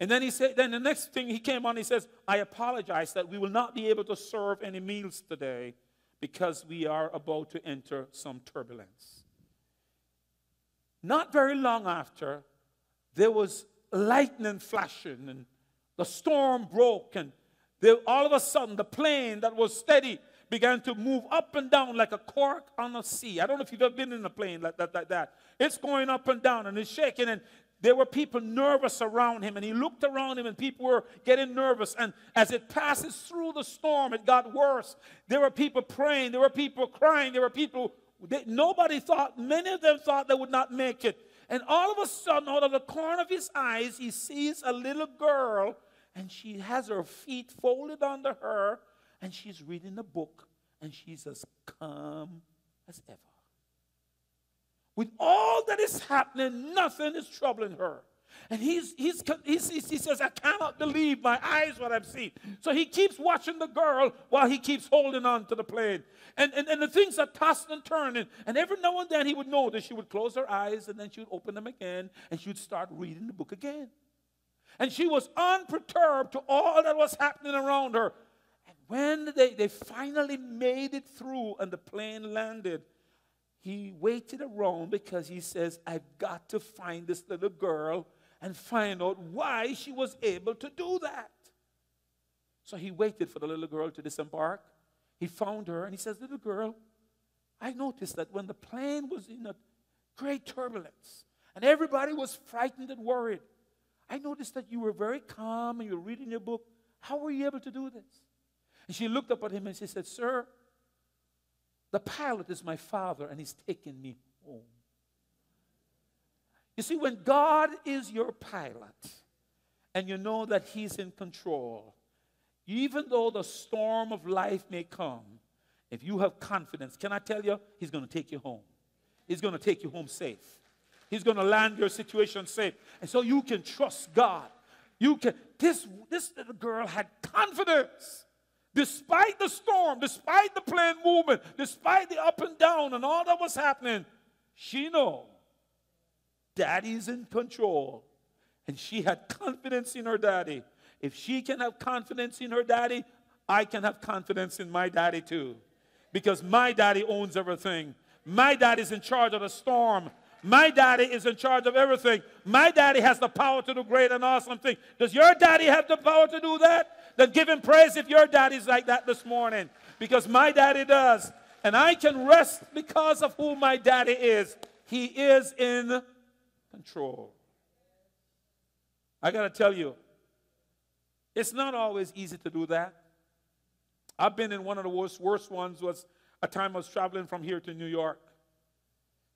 And then he said, then the next thing he came on, he says, I apologize that we will not be able to serve any meals today because we are about to enter some turbulence. Not very long after, there was lightning flashing and the storm broke, and all of a sudden, the plane that was steady began to move up and down like a cork on the sea. I don't know if you've ever been in a plane like that, like that. It's going up and down and it's shaking, and there were people nervous around him, and he looked around him, and people were getting nervous. And as it passes through the storm, it got worse. There were people praying, there were people crying, there were people. They, nobody thought, many of them thought they would not make it. And all of a sudden, out of the corner of his eyes, he sees a little girl, and she has her feet folded under her, and she's reading a book, and she's as calm as ever. With all that is happening, nothing is troubling her. And he's, he's, he's, he says, I cannot believe my eyes what I've seen. So he keeps watching the girl while he keeps holding on to the plane. And, and, and the things are tossing and turning. And every now and then he would notice she would close her eyes and then she would open them again and she would start reading the book again. And she was unperturbed to all that was happening around her. And when they, they finally made it through and the plane landed, he waited around because he says, I've got to find this little girl and find out why she was able to do that. So he waited for the little girl to disembark. He found her and he says, Little girl, I noticed that when the plane was in a great turbulence and everybody was frightened and worried, I noticed that you were very calm and you were reading your book. How were you able to do this? And she looked up at him and she said, Sir, The pilot is my father, and he's taking me home. You see, when God is your pilot, and you know that he's in control, even though the storm of life may come, if you have confidence, can I tell you, he's going to take you home. He's going to take you home safe. He's going to land your situation safe. And so you can trust God. You can this this little girl had confidence. Despite the storm, despite the plane movement, despite the up and down and all that was happening, she know daddy's in control. And she had confidence in her daddy. If she can have confidence in her daddy, I can have confidence in my daddy too. Because my daddy owns everything. My daddy's in charge of the storm. My daddy is in charge of everything. My daddy has the power to do great and awesome things. Does your daddy have the power to do that? Then give him praise if your daddy's like that this morning. Because my daddy does. And I can rest because of who my daddy is. He is in control. I got to tell you, it's not always easy to do that. I've been in one of the worst, worst ones was a time I was traveling from here to New York.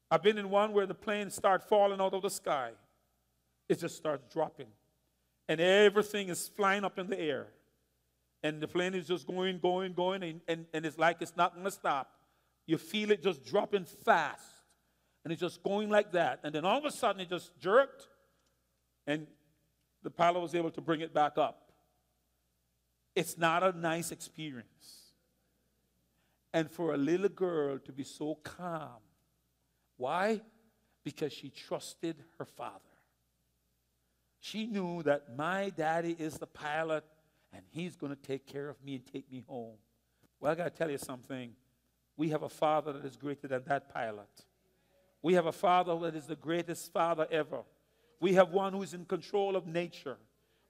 I've been in one where the planes start falling out of the sky. It just starts dropping. And everything is flying up in the air. And the plane is just going, going, going, and, and, and it's like it's not going to stop. You feel it just dropping fast. And it's just going like that. And then all of a sudden it just jerked, and the pilot was able to bring it back up. It's not a nice experience. And for a little girl to be so calm. Why? Because she trusted her father. She knew that my daddy is the pilot and he's going to take care of me and take me home. Well, I got to tell you something. We have a father that is greater than that pilot. We have a father that is the greatest father ever. We have one who is in control of nature.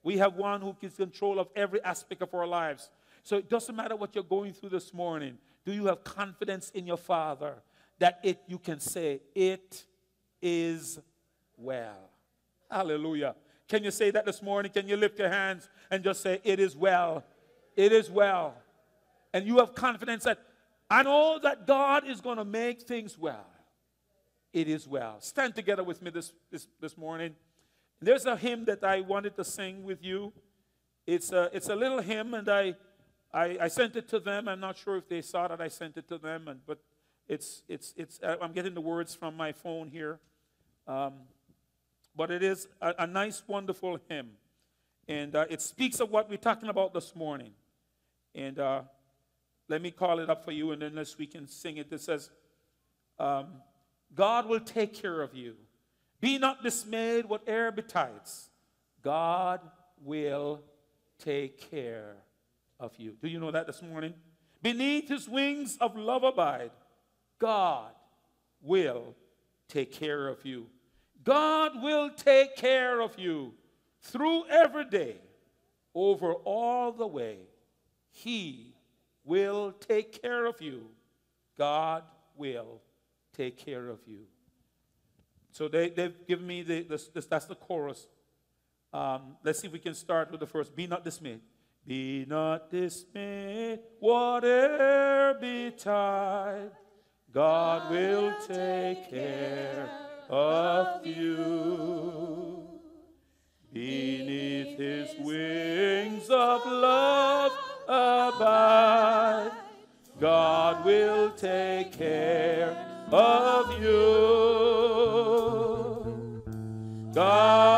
We have one who in control of every aspect of our lives. So it doesn't matter what you're going through this morning. Do you have confidence in your father that it you can say it is well? Hallelujah. Can you say that this morning? Can you lift your hands and just say it is well? It is well. And you have confidence that I know that God is going to make things well. It is well. Stand together with me this, this, this morning. There's a hymn that I wanted to sing with you. It's a, it's a little hymn, and I, I, I sent it to them. I'm not sure if they saw that I sent it to them, and, but it's, it's, it's, uh, I'm getting the words from my phone here. Um, but it is a, a, nice, wonderful hymn. And uh, it speaks of what we're talking about this morning. And uh, let me call it up for you, and then unless we can sing it. It says, um, God will take care of you. Be not dismayed, whatever betides. God will take care of you. Do you know that this morning? Beneath his wings of love abide. God will take care of you. God will take care of you through every day, over all the way. He will take care of you. God will take care of you. So they, they've given me the, this, this, that's the chorus. Um, let's see if we can start with the first. Be not dismayed. Be not dismayed, whatever betide, God will take care of you. Beneath his wings of love abide, God will take care of you. God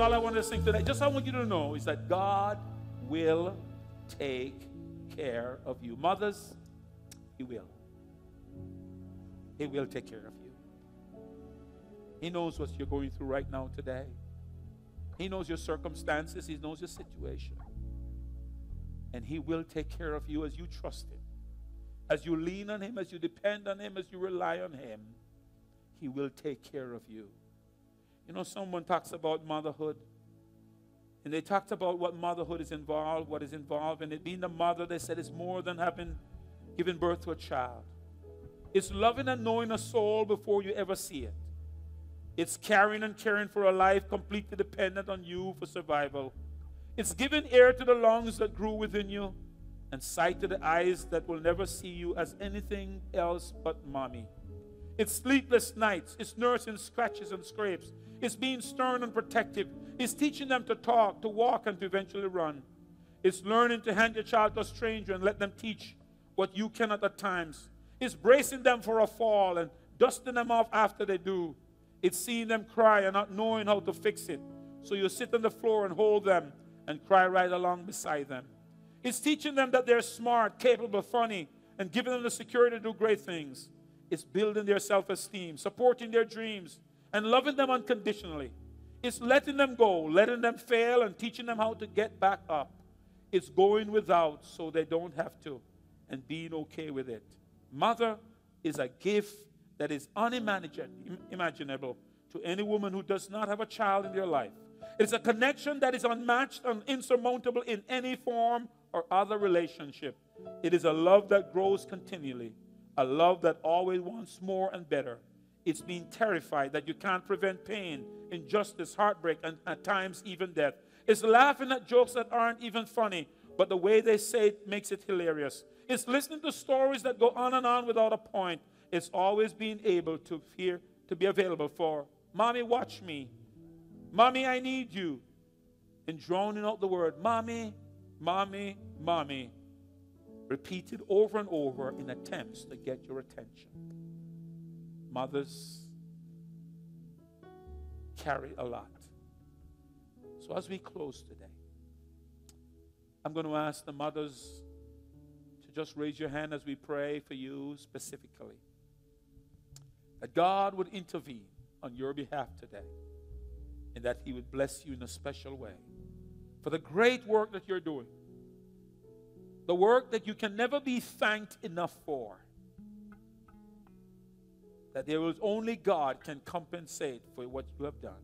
all I want to sing today. Just I want you to know is that God will take care of you. Mothers, He will. He will take care of you. He knows what you're going through right now today. He knows your circumstances, He knows your situation. And He will take care of you as you trust Him. as you lean on Him, as you depend on Him, as you rely on Him, He will take care of you. You know, someone talks about motherhood, and they talked about what motherhood is involved, what is involved, and it being the mother, they said it's more than having given birth to a child. It's loving and knowing a soul before you ever see it. It's carrying and caring for a life completely dependent on you for survival. It's giving air to the lungs that grew within you and sight to the eyes that will never see you as anything else but mommy. It's sleepless nights. It's nursing scratches and scrapes. It's being stern and protective. It's teaching them to talk, to walk, and to eventually run. It's learning to hand your child to a stranger and let them teach what you cannot at times. It's bracing them for a fall and dusting them off after they do. It's seeing them cry and not knowing how to fix it. So you sit on the floor and hold them and cry right along beside them. It's teaching them that they're smart, capable, funny, and giving them the security to do great things. It's building their self esteem, supporting their dreams, and loving them unconditionally. It's letting them go, letting them fail, and teaching them how to get back up. It's going without so they don't have to, and being okay with it. Mother is a gift that is unimaginable to any woman who does not have a child in their life. It's a connection that is unmatched and insurmountable in any form or other relationship. It is a love that grows continually, a love that always wants more and better. It's being terrified that you can't prevent pain, injustice, heartbreak, and at times even death. It's laughing at jokes that aren't even funny, but the way they say it makes it hilarious. It's listening to stories that go on and on without a point. It's always being able to hear, to be available for, Mommy, watch me. Mommy, I need you. And droning out the word, Mommy, Mommy, Mommy, repeated over and over in attempts to get your attention. Mothers carry a lot. So as we close today, I'm going to ask the mothers to just raise your hand as we pray for you specifically. That God would intervene on your behalf today and that He would bless you in a special way for the great work that you're doing. The work that you can never be thanked enough for. That there is only God can compensate for what you have done.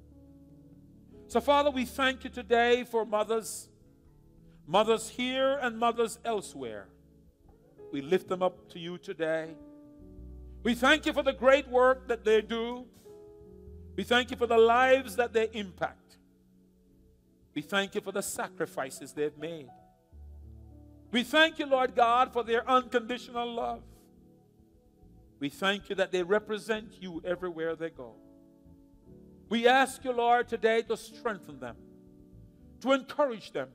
So, Father, we thank you today for mothers, mothers here and mothers elsewhere. We lift them up to you today. We thank you for the great work that they do. We thank you for the lives that they impact. We thank you for the sacrifices they've made. We thank you, Lord God, for their unconditional love. We thank you that they represent you everywhere they go. We ask you, Lord, today to strengthen them, to encourage them.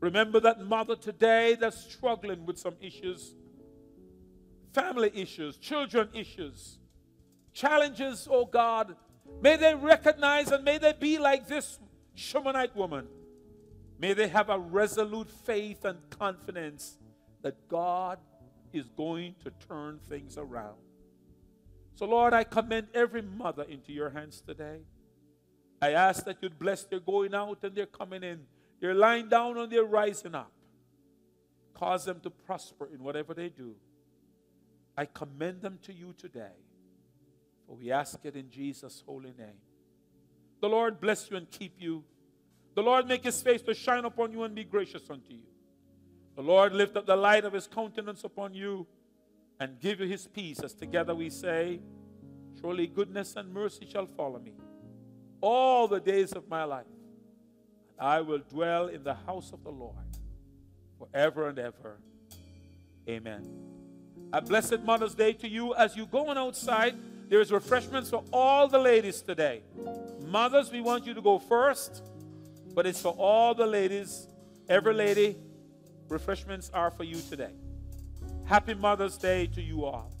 Remember that mother today that's struggling with some issues family issues, children issues, challenges, oh God. May they recognize and may they be like this Shunammite woman. May they have a resolute faith and confidence that God is going to turn things around. So, Lord, I commend every mother into your hands today. I ask that you'd bless their going out and their coming in, their lying down and their rising up. Cause them to prosper in whatever they do. I commend them to you today. For we ask it in Jesus' holy name. The Lord bless you and keep you. The Lord make his face to shine upon you and be gracious unto you. The Lord lift up the light of his countenance upon you and give you his peace, as together we say, Surely goodness and mercy shall follow me all the days of my life. And I will dwell in the house of the Lord forever and ever. Amen. A blessed Mother's Day to you as you go on outside. There is refreshments for all the ladies today. Mothers, we want you to go first, but it's for all the ladies. Every lady, refreshments are for you today. Happy Mother's Day to you all.